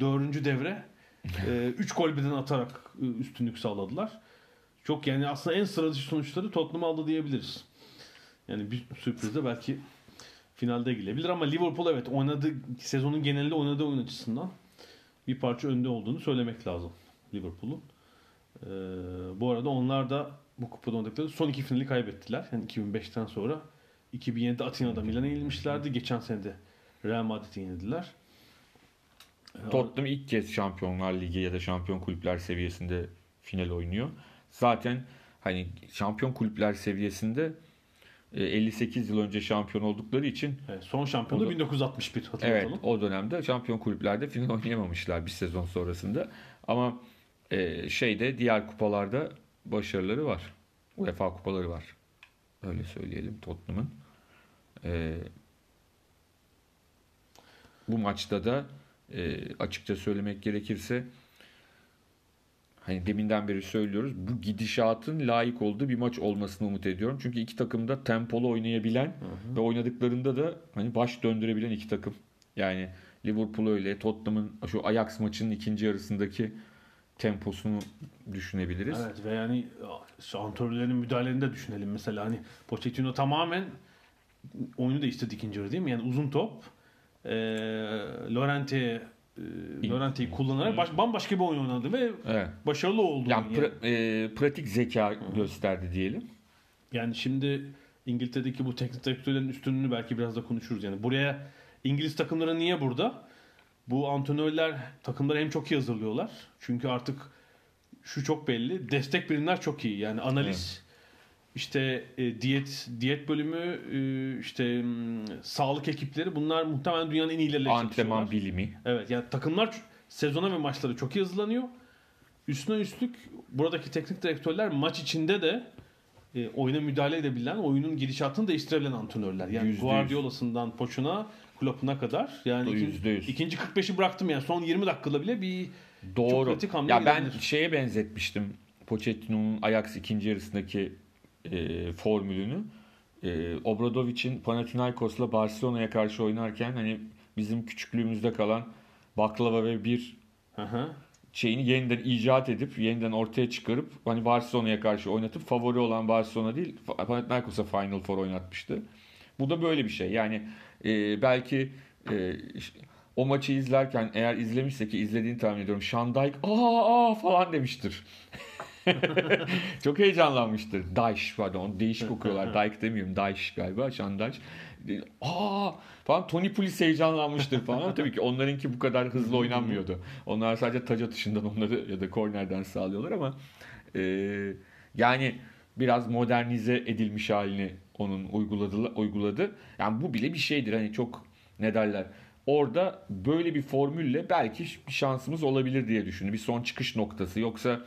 4. devre 3 gol birden atarak e, üstünlük sağladılar. Çok yani aslında en sıra sonuçları Tottenham aldı diyebiliriz. Yani bir sürpriz de belki finalde gelebilir ama Liverpool evet oynadığı sezonun genelinde oynadığı oyun açısından bir parça önde olduğunu söylemek lazım Liverpool'un. Ee, bu arada onlar da bu kupada oynadıkları son iki finali kaybettiler. Yani 2005'ten sonra 2007'de Atina'da Milan'a yenilmişlerdi. Geçen sene de Real Madrid'i yenildiler. Ee, Tottenham ilk kez Şampiyonlar Ligi ya da Şampiyon Kulüpler seviyesinde final oynuyor. Zaten hani Şampiyon Kulüpler seviyesinde 58 yıl önce şampiyon oldukları için Evet, son şampiyonu da- 1961 Evet, hatırlatalım. o dönemde şampiyon kulüplerde final oynayamamışlar bir sezon sonrasında. Ama e, şeyde diğer kupalarda başarıları var. UEFA kupaları var. Öyle söyleyelim Tottenham'ın. E, bu maçta da e, açıkça söylemek gerekirse hani deminden beri söylüyoruz bu gidişatın layık olduğu bir maç olmasını umut ediyorum. Çünkü iki takım da tempolu oynayabilen ve oynadıklarında da hani baş döndürebilen iki takım. Yani Liverpool öyle Tottenham'ın şu Ajax maçının ikinci yarısındaki temposunu düşünebiliriz. Evet ve yani şu antrenörlerin müdahalelerini de düşünelim. Mesela hani Pochettino tamamen oyunu değiştirdi ikinci yarı değil mi? Yani uzun top e, Lorente Lorente'yi kullanarak baş, bambaşka bir oyun oynadı ve Evet. başarılı oldu. Yani yani. pra- e, pratik zeka gösterdi diyelim. Yani şimdi İngiltere'deki bu teknik direktörlerin üstünlüğünü belki biraz da konuşuruz. Yani buraya İngiliz takımları niye burada? Bu antrenörler takımları hem çok iyi hazırlıyorlar. Çünkü artık şu çok belli. Destek birimler çok iyi. Yani analiz, işte e, diyet diyet bölümü, e, işte m, sağlık ekipleri bunlar muhtemelen dünyanın en iyileriyle Antrenman bilimi. Evet yani takımlar sezona ve maçları çok iyi hazırlanıyor. Üstüne üstlük buradaki teknik direktörler maç içinde de e, oyuna müdahale edebilen, oyunun gidişatını değiştirebilen antrenörler. Yani Yüzde yüz. Guardiola'sından Poç'una, Klopp'una kadar. Yani Yüzde ikinci, yüz. ikinci 45'i bıraktım yani son 20 dakikada bile bir Doğru. pratik hamle ya ben gelebilir. şeye benzetmiştim Pochettino'nun Ajax ikinci yarısındaki e, formülünü. E, Obradovic'in Panathinaikos'la Barcelona'ya karşı oynarken hani bizim küçüklüğümüzde kalan baklava ve bir hı. şeyini yeniden icat edip yeniden ortaya çıkarıp hani Barcelona'ya karşı oynatıp favori olan Barcelona değil Panathinaikos'a Final Four oynatmıştı. Bu da böyle bir şey. Yani e, belki e, o maçı izlerken eğer izlemişse ki izlediğini tahmin ediyorum. Şandayk aa, aa falan demiştir. Çok heyecanlanmıştır. Daesh pardon değişik okuyorlar. Dayk demiyorum. Daesh galiba. Şandayk. Aa falan Tony Pulis heyecanlanmıştır falan. Tabii ki onlarınki bu kadar hızlı oynanmıyordu. Onlar sadece taç atışından onları ya da kornerden sağlıyorlar ama e, yani biraz modernize edilmiş halini onun uyguladı, uyguladı. Yani bu bile bir şeydir. Hani çok ne derler. Orada böyle bir formülle belki bir şansımız olabilir diye düşündüm. Bir son çıkış noktası. Yoksa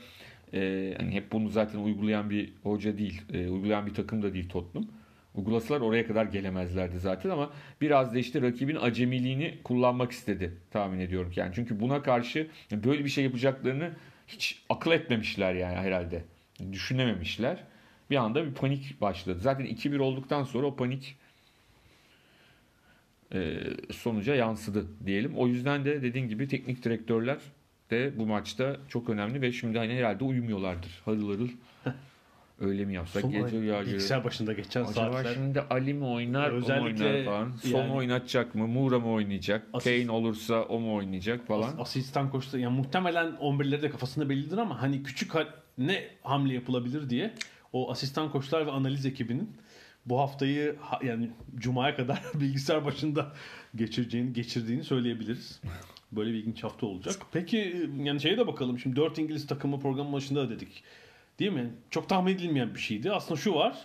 e, hani hep bunu zaten uygulayan bir hoca değil, e, uygulayan bir takım da değil Tottenham. Uygulasalar oraya kadar gelemezlerdi zaten ama biraz da işte rakibin acemiliğini kullanmak istedi tahmin ediyorum. Yani çünkü buna karşı böyle bir şey yapacaklarını hiç akıl etmemişler yani herhalde. Düşünememişler. Bir anda bir panik başladı. Zaten 2-1 olduktan sonra o panik e, sonuca yansıdı diyelim. O yüzden de dediğin gibi teknik direktörler de bu maçta çok önemli ve şimdi hani herhalde uyumuyorlardır. Harıl harıl öyle mi yapsak? Son Gece bilgisayar başında geçen Acaba saatler. şimdi Ali mi oynar, o mu Özellikle oynar falan. Son yani- oynatacak mı, Moura mı oynayacak, Asist- Kane olursa o mu oynayacak falan. As- asistan koçta yani muhtemelen 11'leri de kafasında bellidir ama hani küçük ha- ne hamle yapılabilir diye o asistan koçlar ve analiz ekibinin bu haftayı ha- yani cumaya kadar bilgisayar başında geçireceğini geçirdiğini söyleyebiliriz. Böyle bir ilginç hafta olacak. Peki yani şeye de bakalım. Şimdi 4 İngiliz takımı programın başında da dedik. Değil mi? Çok tahmin edilmeyen bir şeydi. Aslında şu var.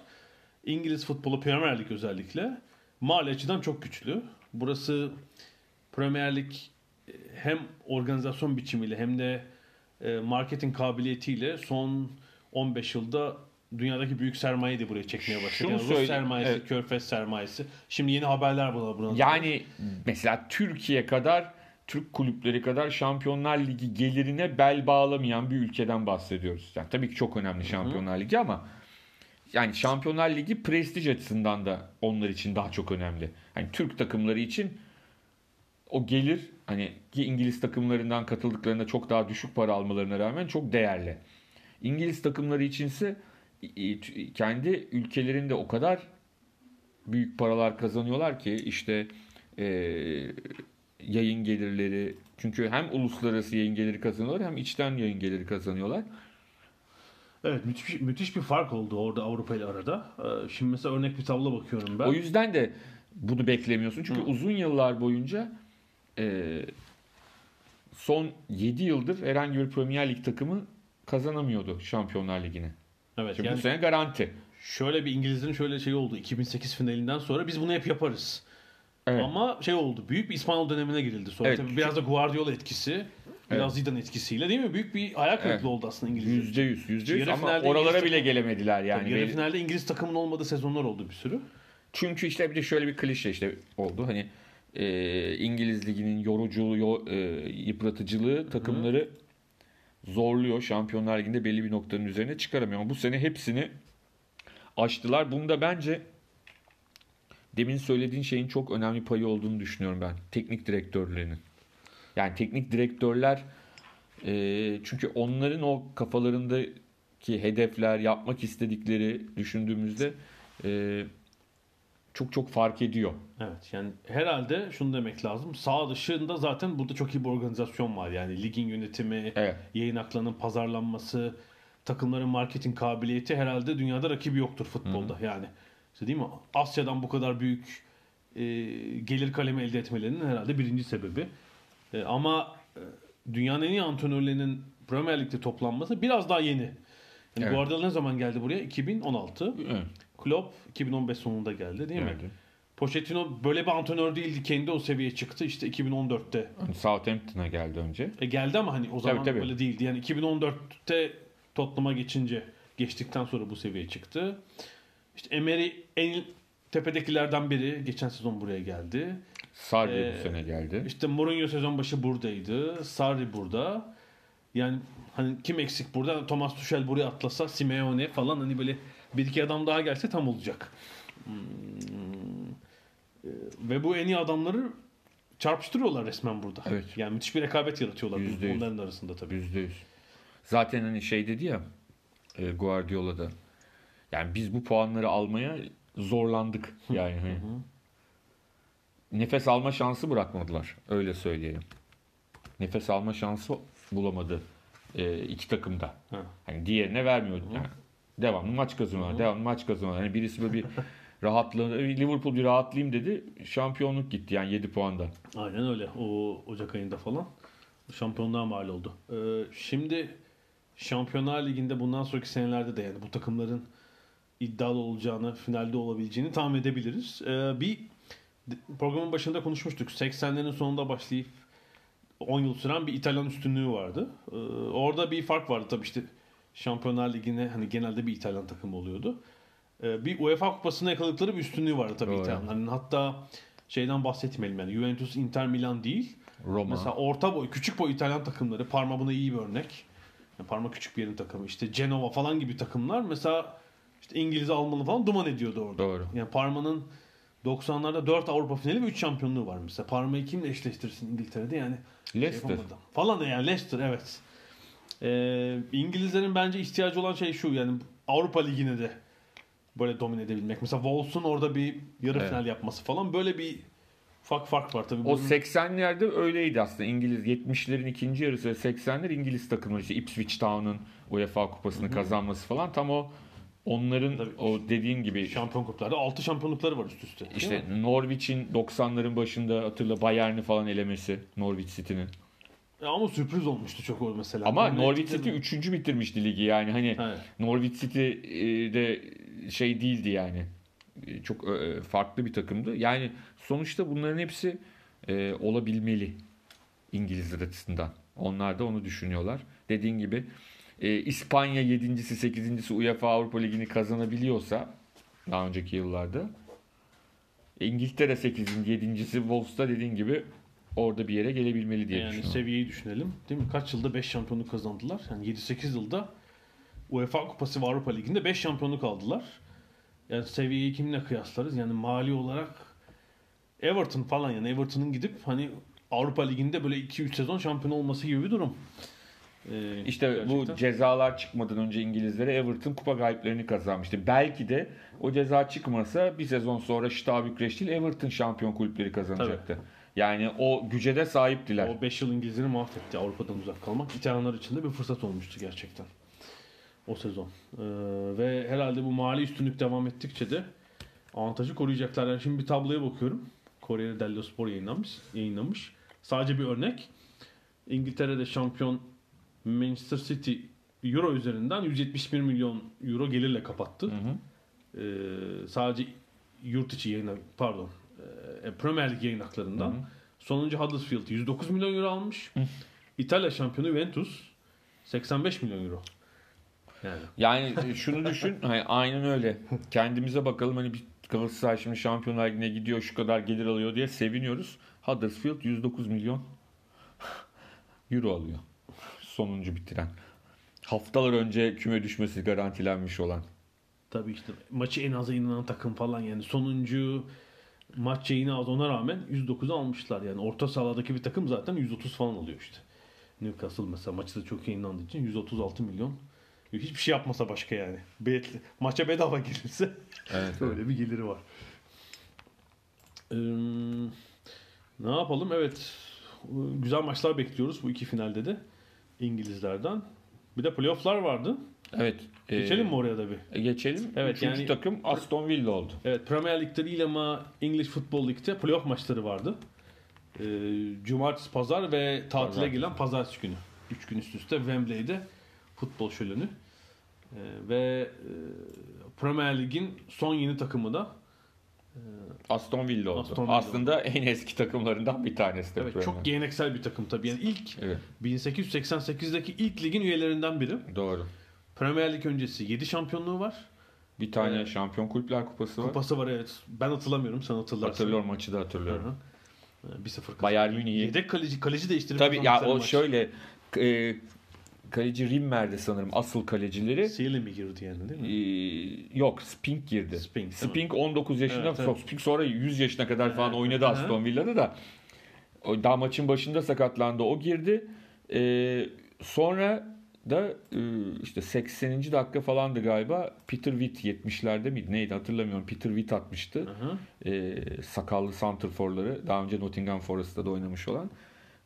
İngiliz futbolu Premier Lig özellikle mali açıdan çok güçlü. Burası Premier Lig e, hem organizasyon biçimiyle hem de e, marketing kabiliyetiyle son 15 yılda dünyadaki büyük sermayeyi de buraya çekmeye başladı. Şunu Yani Rus sermayesi, evet. Körfez sermayesi. Şimdi yeni haberler buna. buna Yani mesela Türkiye kadar Türk kulüpleri kadar Şampiyonlar Ligi gelirine bel bağlamayan bir ülkeden bahsediyoruz. Yani tabii ki çok önemli Şampiyonlar Ligi ama yani Şampiyonlar Ligi prestij açısından da onlar için daha çok önemli. Hani Türk takımları için o gelir hani ki İngiliz takımlarından katıldıklarında çok daha düşük para almalarına rağmen çok değerli. İngiliz takımları içinse kendi ülkelerinde o kadar büyük paralar kazanıyorlar ki işte e, yayın gelirleri çünkü hem uluslararası yayın geliri kazanıyorlar hem içten yayın geliri kazanıyorlar. Evet müthiş, müthiş bir fark oldu orada Avrupa ile arada. Ee, Şimdi mesela örnek bir tablo bakıyorum ben. O yüzden de bunu beklemiyorsun. Çünkü Hı. uzun yıllar boyunca e, son 7 yıldır herhangi bir Premier Lig takımı kazanamıyordu Şampiyonlar Ligi'ni. evet, Şimdi yani bu sene garanti. şöyle bir İngilizlerin şöyle şey oldu. 2008 finalinden sonra biz bunu hep yaparız. Evet. Ama şey oldu. Büyük bir İspanyol dönemine girildi. Sonra Evet, tabii biraz da Guardiola etkisi, biraz Zidane etkisiyle değil mi? Büyük bir hayal kırıklığı Evet. oldu aslında İngilizler. için. Yüzde yüz, yüzde yüz ama oralara İngiliz bile gelemediler yani. Tabii yarı finalde İngiliz takımının olmadığı sezonlar oldu bir sürü. Çünkü işte bir de şöyle bir klişe işte oldu. Hani e, İngiliz liginin yoruculuğu, yo- e, yıpratıcılığı takımları zorluyor. Şampiyonlar Ligi'nde belli bir noktanın üzerine çıkaramıyor. Ama bu sene hepsini aştılar. Bunda bence demin söylediğin şeyin çok önemli payı olduğunu düşünüyorum ben. Teknik direktörlerinin. Yani teknik direktörler e, çünkü onların o kafalarındaki hedefler, yapmak istedikleri düşündüğümüzde e, çok çok fark ediyor. Evet yani herhalde şunu demek lazım. Sağ dışında zaten burada çok iyi bir organizasyon var. Yani ligin yönetimi, Evet. yayın haklarının pazarlanması, takımların marketing kabiliyeti herhalde dünyada rakibi yoktur futbolda. Yani işte değil mi? Asya'dan bu kadar büyük e, gelir kalemi elde etmelerinin herhalde birinci sebebi. E, ama e, dünyanın en iyi antrenörlerinin Premier Lig'de toplanması biraz daha yeni. Yani Evet. Guardiola ne zaman geldi buraya? 2016. Evet. Klopp 2015 sonunda geldi değil mi? Pochettino böyle bir antrenör değildi. Kendi o seviyeye çıktı işte 2014'te. Hani Southampton'a geldi önce. E geldi ama hani o zaman tabii. öyle değildi. Yani 2014'te Tottenham'a geçince geçtikten sonra bu seviyeye çıktı. İşte Emery en tepedekilerden biri. Geçen sezon buraya geldi. Sarri Ee, bu sene geldi. İşte Mourinho sezon başı buradaydı. Sarri burada. Yani hani kim eksik burada? Thomas Tuchel buraya atlasa, Simeone falan hani böyle bir iki adam daha gelse tam olacak. Hmm. Ee, Ve bu en iyi adamları çarpıştırıyorlar resmen burada. Evet. Yani müthiş bir rekabet yaratıyorlar Yüzde yüz. onların arasında tabii. Yüzde yüz. Zaten hani şey dedi ya e, Guardiola'da. Yani biz bu puanları almaya zorlandık. Yani hani. Nefes alma şansı bırakmadılar. Öyle söyleyelim. Nefes alma şansı bulamadı e, iki takımda. Ha. Hani diğerine vermiyordu. Yani devamlı maç kazanıyorlar. Devamlı maç kazanıyorlar. Hani birisi böyle bir rahatladı. Liverpool bir rahatlayayım dedi. Şampiyonluk gitti yani 7 puandan. Aynen öyle. O Ocak ayında falan şampiyonluğa mal oldu. Ee, şimdi Şampiyonlar Ligi'nde bundan sonraki senelerde de yani bu takımların iddialı olacağını, finalde olabileceğini tahmin edebiliriz. Ee, bir programın başında konuşmuştuk. 80'lerin sonunda başlayıp 10 yıl süren bir İtalyan üstünlüğü vardı. Ee, orada bir fark vardı tabii işte Şampiyonlar Ligi'ne hani genelde bir İtalyan takımı oluyordu. Ee, bir UEFA kupasına yakaladıkları bir üstünlüğü vardı tabii Doğru. İtalyanların. Hatta şeyden bahsetmeyelim yani Juventus, Inter Milan değil. Roma. Mesela orta boy, küçük boy İtalyan takımları. Parma buna iyi bir örnek. Yani Parma küçük bir yerin takımı. İşte Genova falan gibi takımlar mesela işte İngiliz, Almanı falan duman ediyordu orada. Doğru. Yani Parma'nın 90'larda 4 Avrupa finali ve 3 şampiyonluğu var mesela. Parmayı kimle eşleştirsin İngiltere'de yani? şey Leicester. yapamadım. Falan yani Leicester evet. Ee, İngilizlerin bence ihtiyacı olan şey şu yani Avrupa Ligi'ne de böyle domine edebilmek. Mesela Wolves'un orada bir yarı Evet. final yapması falan böyle bir ufak fark var tabii. O Bunun- 80'lerde öyleydi aslında. İngiliz 70'lerin ikinci yarısı ve 80'ler İngiliz takımları işte Ipswich Town'un UEFA kupasını kazanması falan tam o onların Tabii. o dediğin gibi şampiyon kuplarda 6 şampiyonlukları var üst üste. işte? Norwich'in 90'ların başında hatırla Bayern'i falan elemesi Norwich City'nin. Ya ama sürpriz olmuştu çok o mesela. Ama Domine Norwich City 3. bitirmişti ligi yani hani Evet. Norwich City e, de şey değildi yani. E, Çok e, farklı bir takımdı. Yani sonuçta bunların hepsi e, olabilmeli İngilizler açısından. Onlar da onu düşünüyorlar. Dediğin gibi e, İspanya 7.si 8.si UEFA Avrupa Ligi'ni kazanabiliyorsa daha önceki yıllarda İngiltere 8. 7.si Wolves'ta dediğin gibi orada bir yere gelebilmeli diye yani düşünüyorum. seviyeyi düşünelim. Değil mi? Kaç yılda 5 şampiyonluk kazandılar? Yani 7-8 yılda UEFA Kupası ve Avrupa Ligi'nde 5 şampiyonluk aldılar. Yani seviyeyi kimle kıyaslarız? Yani mali olarak Everton falan yani Everton'ın gidip hani Avrupa Ligi'nde böyle 2-3 sezon şampiyon olması gibi bir durum. Ee, İşte bu gerçekten. cezalar çıkmadan önce İngilizlere Everton kupa galiplerini kazanmıştı. Belki de o ceza çıkmasa bir sezon sonra Şita Bükreş değil Everton şampiyon kulüpleri kazanacaktı. Yani o güce de sahiptiler. O 5 yıl İngilizleri mahvetti Avrupa'dan uzak kalmak. İtalyanlar için de bir fırsat olmuştu gerçekten. O sezon. Ee, ve herhalde bu mali üstünlük devam ettikçe de avantajı koruyacaklar. Yani şimdi bir tabloya bakıyorum. Corriere dello Sport yayınlamış. yayınlamış. Sadece bir örnek. İngiltere'de şampiyon Manchester City Euro üzerinden 171 milyon Euro gelirle kapattı. Hı hı. Ee, sadece yurt içi yayın pardon e, Premier Lig yayın haklarından. Hı hı. Sonuncu Huddersfield 109 milyon euro almış. İtalya şampiyonu Juventus 85 milyon euro. Yani Yani şunu düşün, hani aynen öyle. Kendimize bakalım hani bir Galatasaray şimdi Şampiyonlar Ligi'ne gidiyor şu kadar gelir alıyor diye seviniyoruz. Huddersfield 109 milyon euro alıyor. Sonuncu bitiren. Haftalar önce küme düşmesi garantilenmiş olan. tabii işte maçı en aza inen takım falan yani sonuncu maç yayını az ona rağmen 109'u almışlar. Yani orta sahalardaki bir takım zaten 130 falan alıyor işte. Newcastle mesela maçı da çok yayınlandığı için 136 milyon. Hiçbir şey yapmasa başka yani. Biletli, maça bedava girilse Evet. Öyle bir geliri var. Ee, ne yapalım? Evet. Güzel maçlar bekliyoruz bu iki finalde de. İngilizlerden. Bir de playofflar vardı. Evet. e, Geçelim mi oraya da bir? Geçelim. Evet, Üçüncü yani- takım Aston Villa oldu. Evet Premier Lig'de değil ama English Football Lig'de playoff maçları vardı. Ee, Cumartesi, Pazar ve tatile Pazartesi. gelen Pazartesi günü. Üç gün üst üste Wembley'de futbol şöleni. Ee, ve e, Premier Lig'in son yeni takımı da Aston Villa oldu. Aston Villa Aslında en eski takımlarından bir tanesi de Evet Premier. çok geleneksel bir takım tabii. Yani ilk Evet, 1888'deki ilk ligin üyelerinden biri. doğru. Premier Lig öncesi 7 şampiyonluğu var. Bir tane Evet. Şampiyon Kulüpler Kupası var. Kupası var evet. Ben hatırlamıyorum sen hatırlarsın. Hatırlıyorum maçı da hatırlıyorum. hı. Ee, 1-0 kazandı. Bayern Münih'i. Yedek kaleci, kaleci değiştirip Tabii ya o maç. şöyle e, kaleci Rimmer'de sanırım asıl kalecileri. Sealy mi girdi yani değil mi? E, yok Spink girdi. Spink, Spink 19 yaşında. Evet, evet. Spink sonra 100 yaşına kadar falan Evet, oynadı hı. Aston Villa'da da. O daha maçın başında sakatlandı. O girdi. E, sonra da e, işte 80. dakika falandı galiba. Peter Witt 70'lerde miydi? Neydi hatırlamıyorum. Peter Witt atmıştı. Hı hı. e, sakallı santrforları daha önce Nottingham Forest'ta da oynamış olan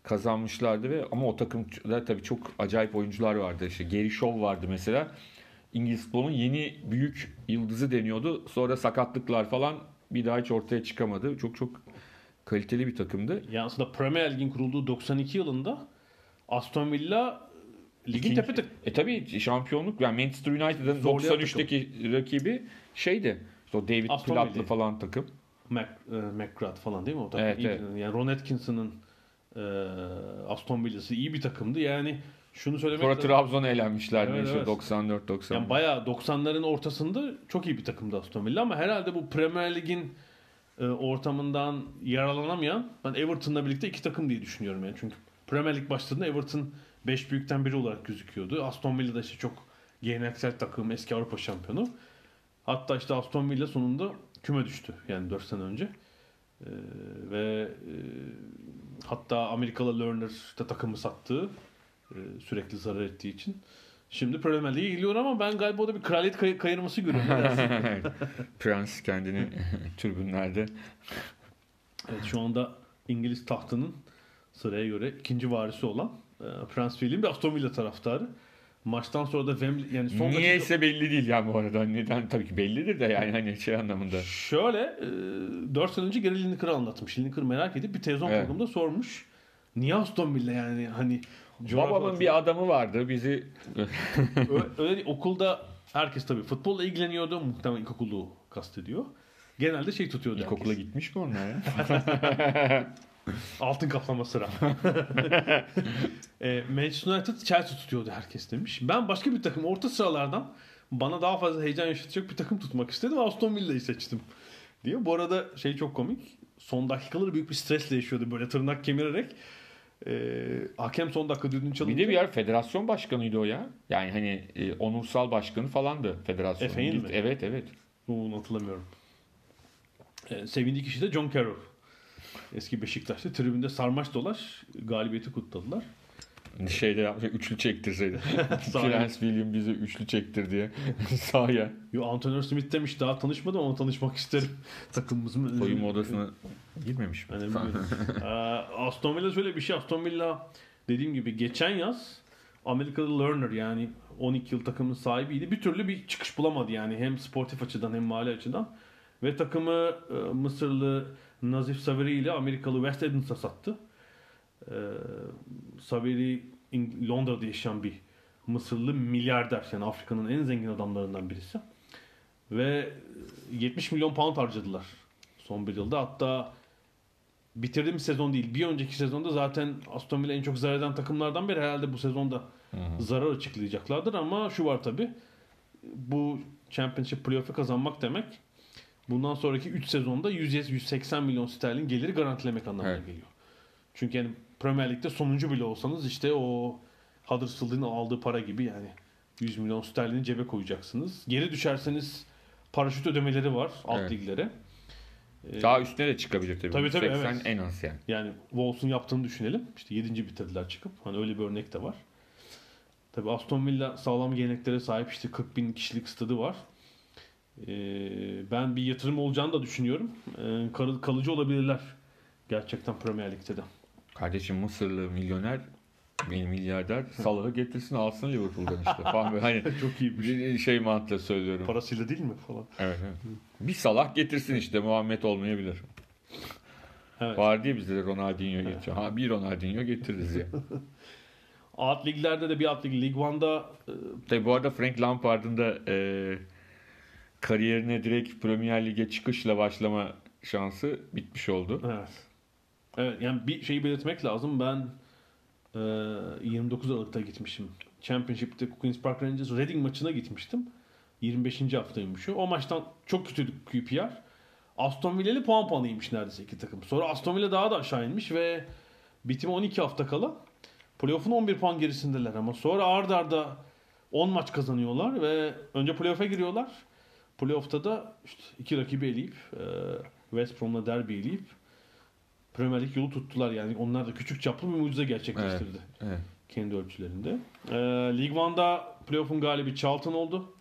kazanmışlardı ve ama o takımda tabii çok acayip oyuncular vardı. İşte Gary Shaw vardı mesela. İngiliz futbolunun yeni büyük yıldızı deniyordu. Sonra sakatlıklar falan bir daha hiç ortaya çıkamadı. Çok çok kaliteli bir takımdı. Yani aslında Premier Lig'in kurulduğu 92 yılında Aston Villa ligin tepe tık. E tabii şampiyonluk yani Manchester United'ın Zorlayan 93'teki rakibi şeydi. İşte o David Aston Platt'lı falan takım. Mac, e, McGrath falan değil mi o takım? Evet, İyi- evet. Yani Ron Atkinson'ın e, Aston Villa'sı iyi bir takımdı. Yani şunu söylemek Sonra. Trabzon'a elenmişler Evet, meşhur evet. 94-90. Yani bayağı 90'ların ortasında çok iyi bir takımdı Aston Villa ama herhalde bu Premier Lig'in e, ortamından yararlanamayan ben Everton'la birlikte iki takım diye düşünüyorum yani. Çünkü Premier Lig başladığında Everton 5 büyükten biri olarak gözüküyordu. Aston Villa da işte çok geleneksel takım, eski Avrupa şampiyonu. Hatta işte Aston Villa sonunda küme düştü yani 4 sene önce. Ee, ve e, hatta Amerikalı Lerner de takımı sattığı e, sürekli zarar ettiği için. Şimdi Premier Lig'e geliyor ama ben galiba orada bir kraliyet kay- kayırması görüyorum. Prens kendini tribünlerde evet, şu anda İngiliz tahtının sıraya göre ikinci varisi olan e, Prens William bir Aston Villa taraftarı. Maçtan sonra da Wembley yani son dakika- Niyeyse belli değil ya bu arada. Neden? Tabii ki bellidir de yani hani şey anlamında. Şöyle e, 4 sene önce Gary Lineker'ı anlatmış. Lineker merak edip bir televizyon Evet. programında sormuş. Niye Aston Villa yani hani Babamın bir adamı vardı bizi Öyle, öyle değil. okulda herkes tabii futbolla ilgileniyordu. Muhtemelen ilkokulu kastediyor. Genelde şey tutuyordu ilkokula herkes. gitmiş mi onlar ya? Altın kaplama sıra. e, Manchester United Chelsea tutuyordu herkes demiş. Ben başka bir takım orta sıralardan bana daha fazla heyecan yaşatacak bir takım tutmak istedim. Aston Villa'yı seçtim. Diyor. Bu arada şey çok komik. Son dakikaları büyük bir stresle yaşıyordu böyle tırnak kemirerek. E, hakem son dakika düdüğünü çalınca. Bir de bir yer federasyon başkanıydı o ya. Yani hani e, onursal başkanı falandı federasyon. Efe'nin mi? Evet evet. Bunu hatırlamıyorum. Ee, sevindiği kişi de John Carroll. Eski Beşiktaş'ta tribünde sarmaş dolaş galibiyeti kutladılar. Şeyde yapmış, üçlü çektirseydi. Prens William bize üçlü çektir diye. Sahaya. Yo, Antonio Smith demiş daha tanışmadım ama tanışmak isterim. Takımımızın Soyunma odasına girmemiş mi? Ee, Aston Villa şöyle bir şey. Aston Villa dediğim gibi geçen yaz Amerikalı Lerner yani 12 yıl takımın sahibiydi. Bir türlü bir çıkış bulamadı yani hem sportif açıdan hem mali açıdan. Ve takımı e, Mısırlı Nazif Saveri ile Amerikalı West Edmonds'a sattı. Ee, Saveri Londra'da yaşayan bir Mısırlı milyarder. Yani Afrika'nın en zengin adamlarından birisi. Ve 70 milyon pound harcadılar son bir yılda. Hatta bitirdiğim sezon değil. Bir önceki sezonda zaten Aston Villa en çok zarar eden takımlardan biri. Herhalde bu sezonda zarar açıklayacaklardır ama şu var tabi. Bu Championship playoff'u kazanmak demek bundan sonraki 3 sezonda 100-180 milyon sterlin geliri garantilemek anlamına Evet. geliyor. Çünkü yani Premier Lig'de sonuncu bile olsanız işte o Huddersfield'ın aldığı para gibi yani 100 milyon sterlini cebe koyacaksınız. Geri düşerseniz paraşüt ödemeleri var alt Evet. liglere. Ee, Daha üstüne de çıkabilir tabii. Tabii, tabii, 80 evet. en az yani. yani Wolves'un yaptığını düşünelim. İşte 7. bitirdiler çıkıp. Hani öyle bir örnek de var. Tabi Aston Villa sağlam geleneklere sahip işte 40 bin kişilik stadı var. Ee, ben bir yatırım olacağını da düşünüyorum. Ee, kal- kalıcı olabilirler. Gerçekten Premier Lig'de de. Kardeşim Mısırlı milyoner benim milyarder Salah'ı getirsin alsın Liverpool'dan işte falan böyle hani Çok iyi bir şey. bir mantığıyla söylüyorum. Parasıyla değil mi falan. Evet, evet. Bir Salah getirsin işte Muhammed olmayabilir. Evet. Var diye bizde de Ronaldinho geçiyor. Ha bir Ronaldinho getiririz ya. Alt liglerde de bir alt lig. Lig One'da e, Tabii bu arada Frank Lampard'ın da e, kariyerine direkt Premier Lig'e çıkışla başlama şansı bitmiş oldu. Evet. Evet yani bir şeyi belirtmek lazım. Ben e, 29 Aralık'ta gitmişim. Championship'te Queen's Park Rangers Reading maçına gitmiştim. 25. haftaymış o. O maçtan çok kötüydü QPR. Aston Villa'lı puan puanıymış neredeyse iki takım. Sonra Aston Villa daha da aşağı inmiş ve bitime 12 hafta kala playoff'un 11 puan gerisindeler ama sonra arda arda 10 maç kazanıyorlar ve önce playoff'a giriyorlar. Playoff'ta da işte iki rakibi eleyip e, West Brom'la derbi eleyip Premier Lig yolu tuttular yani. Onlar da küçük çaplı bir mucize gerçekleştirdi. Evet. Kendi ölçülerinde. Ee, League One'da playoff'un galibi Charlton oldu.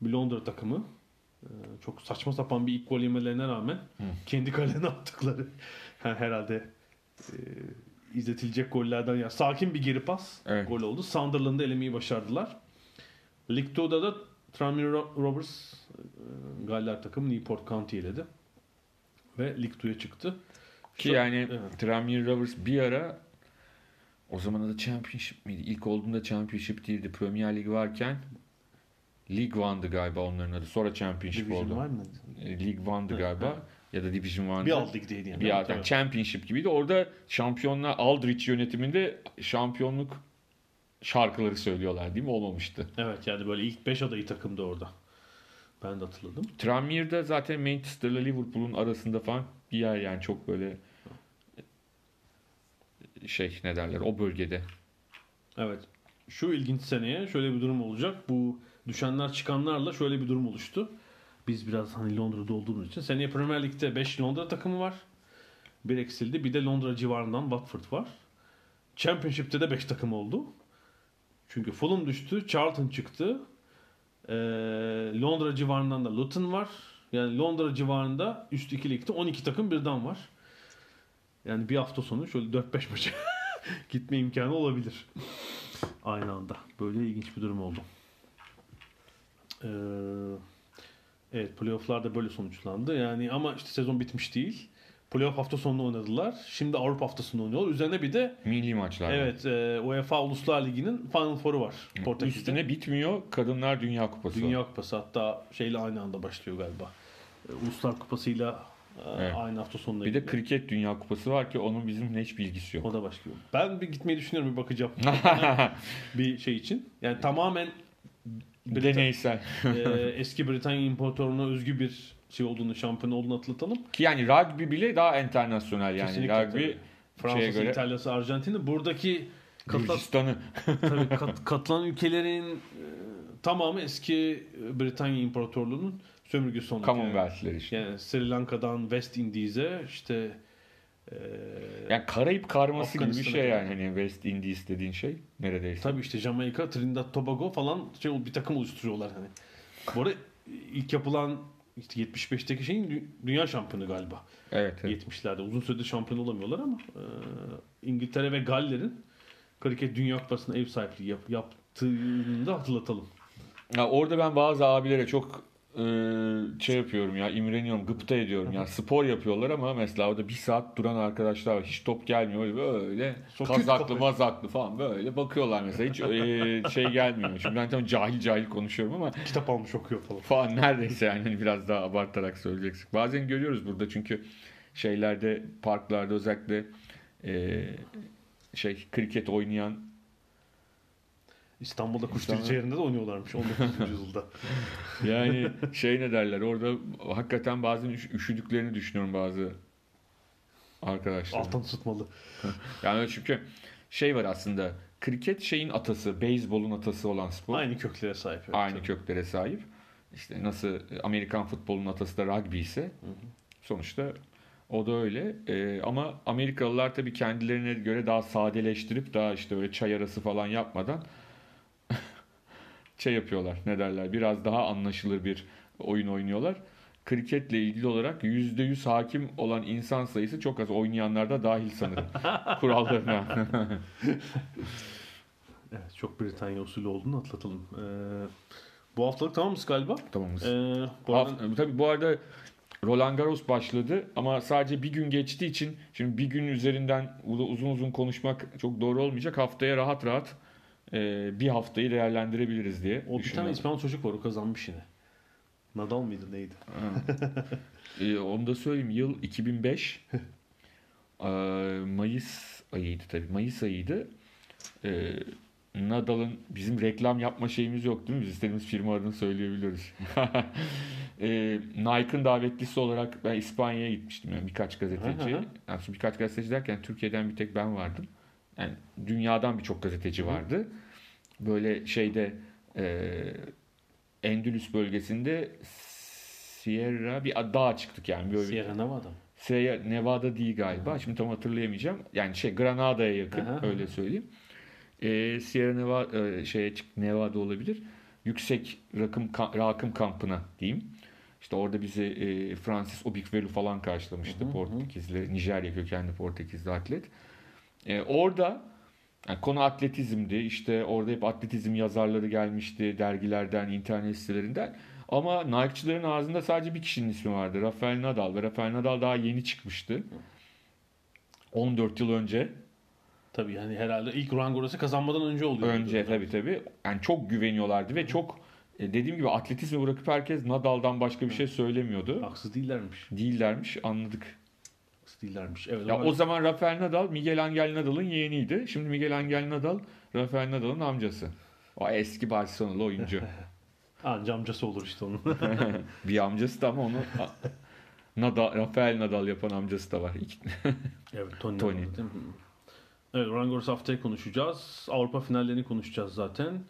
Bir Londra takımı. Ee, çok saçma sapan bir ilk gol yemelerine rağmen kendi kalene attıkları yani herhalde e, izletilecek gollerden ya sakin bir geri pas Evet. gol oldu. Sunderland'ı elemeyi başardılar. 2'da da Tranmere Ro- Rovers e, Galler takımı Newport County eledi. Ve League 2'ye çıktı. Ki Şu- yani Evet. Tranmere Rovers bir ara o zaman adı Championship miydi? İlk olduğunda Championship değildi. Premier Lig varken League One'dı galiba onların adı. Sonra Championship Division oldu. var mı? E, galiba. Ya da Division One'dı. Bir alt ligdeydi yani. Bir alt, yani. Championship gibiydi. Orada şampiyonlar Aldrich yönetiminde şampiyonluk şarkıları söylüyorlar değil mi? Olmamıştı. Evet yani böyle ilk 5 adayı takımda orada. Ben de hatırladım. Tranmere'de zaten Manchester'la Liverpool'un arasında falan bir yer yani çok böyle şey ne derler o bölgede. Evet. Şu ilginç seneye şöyle bir durum olacak. Bu düşenler çıkanlarla şöyle bir durum oluştu. Biz biraz hani Londra'da olduğumuz için. Seneye Premier Lig'de 5 Londra takımı var. Bir eksildi. Bir de Londra civarından Watford var. Championship'te de 5 takım oldu. Çünkü Fulham düştü. Charlton çıktı. Ee, Londra civarından da Luton var. Yani Londra civarında üst 2 ligde 12 takım birden var. Yani bir hafta sonu şöyle 4-5 maça gitme imkanı olabilir. Aynı anda. Böyle ilginç bir durum oldu. Ee, evet playofflar da böyle sonuçlandı. Yani ama işte sezon bitmiş değil. Playoff hafta sonunda oynadılar. Şimdi Avrupa haftasında oynuyorlar. Üzerine bir de Milli maçlar. evet e, UEFA Uluslar Ligi'nin Final Four'u var. Portekiz'de. Üstüne bitmiyor. Kadınlar Dünya Kupası. Dünya Kupası hatta şeyle aynı anda başlıyor galiba. E, Uluslar Kupası'yla e, Evet. aynı hafta sonunda. Bir de gidiyor. kriket Dünya Kupası var ki onun bizim hiç bilgisi yok. O da başlıyor. Ben bir gitmeyi düşünüyorum bir bakacağım. bir şey için. Yani tamamen Brita- Deneysel. e, eski Britanya İmparatorluğu'na özgü bir şey olduğunu, şampiyon olduğunu hatırlatalım. Ki yani rugby bile daha internasyonel yani. Kesinlikle rugby tabii. Fransa'sı, göre- İtalya'sı, Arjantin'i. Buradaki Gürcistan'ı. tabii kat- katılan ülkelerin e, tamamı eski Britanya İmparatorluğu'nun sömürgesi oldu. Commonwealth'ler işte. Yani Sri Lanka'dan West Indies'e işte e, Yani Karayip karması gibi bir şey yani. Hani West Indies dediğin şey neredeyse. tabii işte Jamaika, Trinidad Tobago falan şey bir takım oluşturuyorlar hani. Bu arada ilk yapılan işte 75'teki şeyin dü- dünya şampiyonu galiba. Evet. evet. 70'lerde. Uzun süredir şampiyon olamıyorlar ama e, İngiltere ve Galler'in kriket dünya kupasına ev sahipliği yap, yaptığını da hatırlatalım. Ya orada ben bazı abilere çok e, şey yapıyorum ya imreniyorum, gıpta ediyorum ya. Spor yapıyorlar ama mesela orada bir saat duran arkadaşlar var. Hiç top gelmiyor böyle Çok kazaklı mazaklı falan böyle bakıyorlar mesela. Hiç e, şey gelmiyor. Şimdi ben tam cahil cahil konuşuyorum ama Kitap almış okuyor falan. falan neredeyse yani hani biraz daha abartarak söyleyeceksin. Bazen görüyoruz burada çünkü şeylerde parklarda özellikle e, şey kriket oynayan İstanbul'da İstanbul- Kuşdirici yerinde de oynuyorlarmış 19. yüzyılda. Yani şey ne derler orada hakikaten bazen üş- üşüdüklerini düşünüyorum bazı arkadaşlar. Alttan tutmalı. Yani çünkü şey var aslında kriket şeyin atası, beyzbolun atası olan spor. Aynı köklere sahip. evet, Aynı tabii. köklere sahip. İşte nasıl Amerikan futbolunun atası da rugby ise sonuçta o da öyle. Ee, ama Amerikalılar tabii kendilerine göre daha sadeleştirip daha işte öyle çay arası falan yapmadan şey yapıyorlar. Ne derler? Biraz daha anlaşılır bir oyun oynuyorlar. Kriketle ilgili olarak %100 hakim olan insan sayısı çok az. Oynayanlar da dahil sanırım. Kurallarına. Evet, çok Britanya usulü olduğunu atlatalım. Ee, bu haftalık tamamız galiba. Tamamız. Ee, bu arada Hafta- tabii bu arada Roland Garros başladı ama sadece bir gün geçtiği için şimdi bir gün üzerinden uzun uzun konuşmak çok doğru olmayacak. Haftaya rahat rahat e, bir haftayı değerlendirebiliriz diye o bir tane düşünüyorum. İspanyol çocuk var o kazanmış yine. Nadal mıydı neydi? E, onu da söyleyeyim. Yıl 2005. E, Mayıs ayıydı tabii. Mayıs ayıydı. E, Nadal'ın bizim reklam yapma şeyimiz yok değil mi? Biz istediğimiz firma adını söyleyebiliyoruz. e, Nike'ın davetlisi olarak ben İspanya'ya gitmiştim. Yani birkaç gazeteci. Hı hı hı. Yani birkaç gazeteci derken Türkiye'den bir tek ben vardım. Yani dünyadan birçok gazeteci vardı. Böyle şeyde e, Endülüs bölgesinde Sierra bir dağa çıktık yani. Böyle Sierra Nevada. mı? Sierra Nevada değil galiba. Şimdi tam hatırlayamayacağım. Yani şey Granada'ya yakın Aha. öyle söyleyeyim. Ee, Sierra Nevada e, şeye çık Nevada olabilir. Yüksek rakım rakım kampına diyeyim. İşte orada bizi e, Francis Obikvelu falan karşılamıştı. Portekizli, Nijerya kökenli Portekizli atlet. E, orada yani konu atletizmdi. İşte orada hep atletizm yazarları gelmişti dergilerden, internet sitelerinden. Ama Nike'çıların ağzında sadece bir kişinin ismi vardı. Rafael Nadal ve Rafael Nadal daha yeni çıkmıştı. 14 yıl önce. Tabii yani herhalde ilk Roland Garros'u kazanmadan önce oluyor. Önce tabii tabii. Yani çok güveniyorlardı ve çok e, dediğim gibi atletizmi bırakıp herkes Nadal'dan başka bir şey söylemiyordu. Haksız değillermiş. Değillermiş anladık. Değillermiş. Evet, Ya ama o zaman Rafael Nadal Miguel Angel Nadal'ın yeğeniydi. Şimdi Miguel Angel Nadal Rafael Nadal'ın amcası. O eski Barcelonalı oyuncu. anca amcası olur işte onun. bir amcası da ama onu Nadal, Rafael Nadal yapan amcası da var. Evet Tony. Tony. Nadal, değil mi? Evet Roland Garros haftaya konuşacağız. Avrupa finallerini konuşacağız zaten.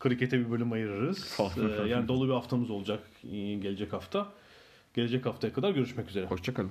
Krikete bir bölüm ayırırız. Ee, yani dolu bir haftamız olacak e, gelecek hafta. Gelecek haftaya kadar görüşmek üzere. Hoşçakalın.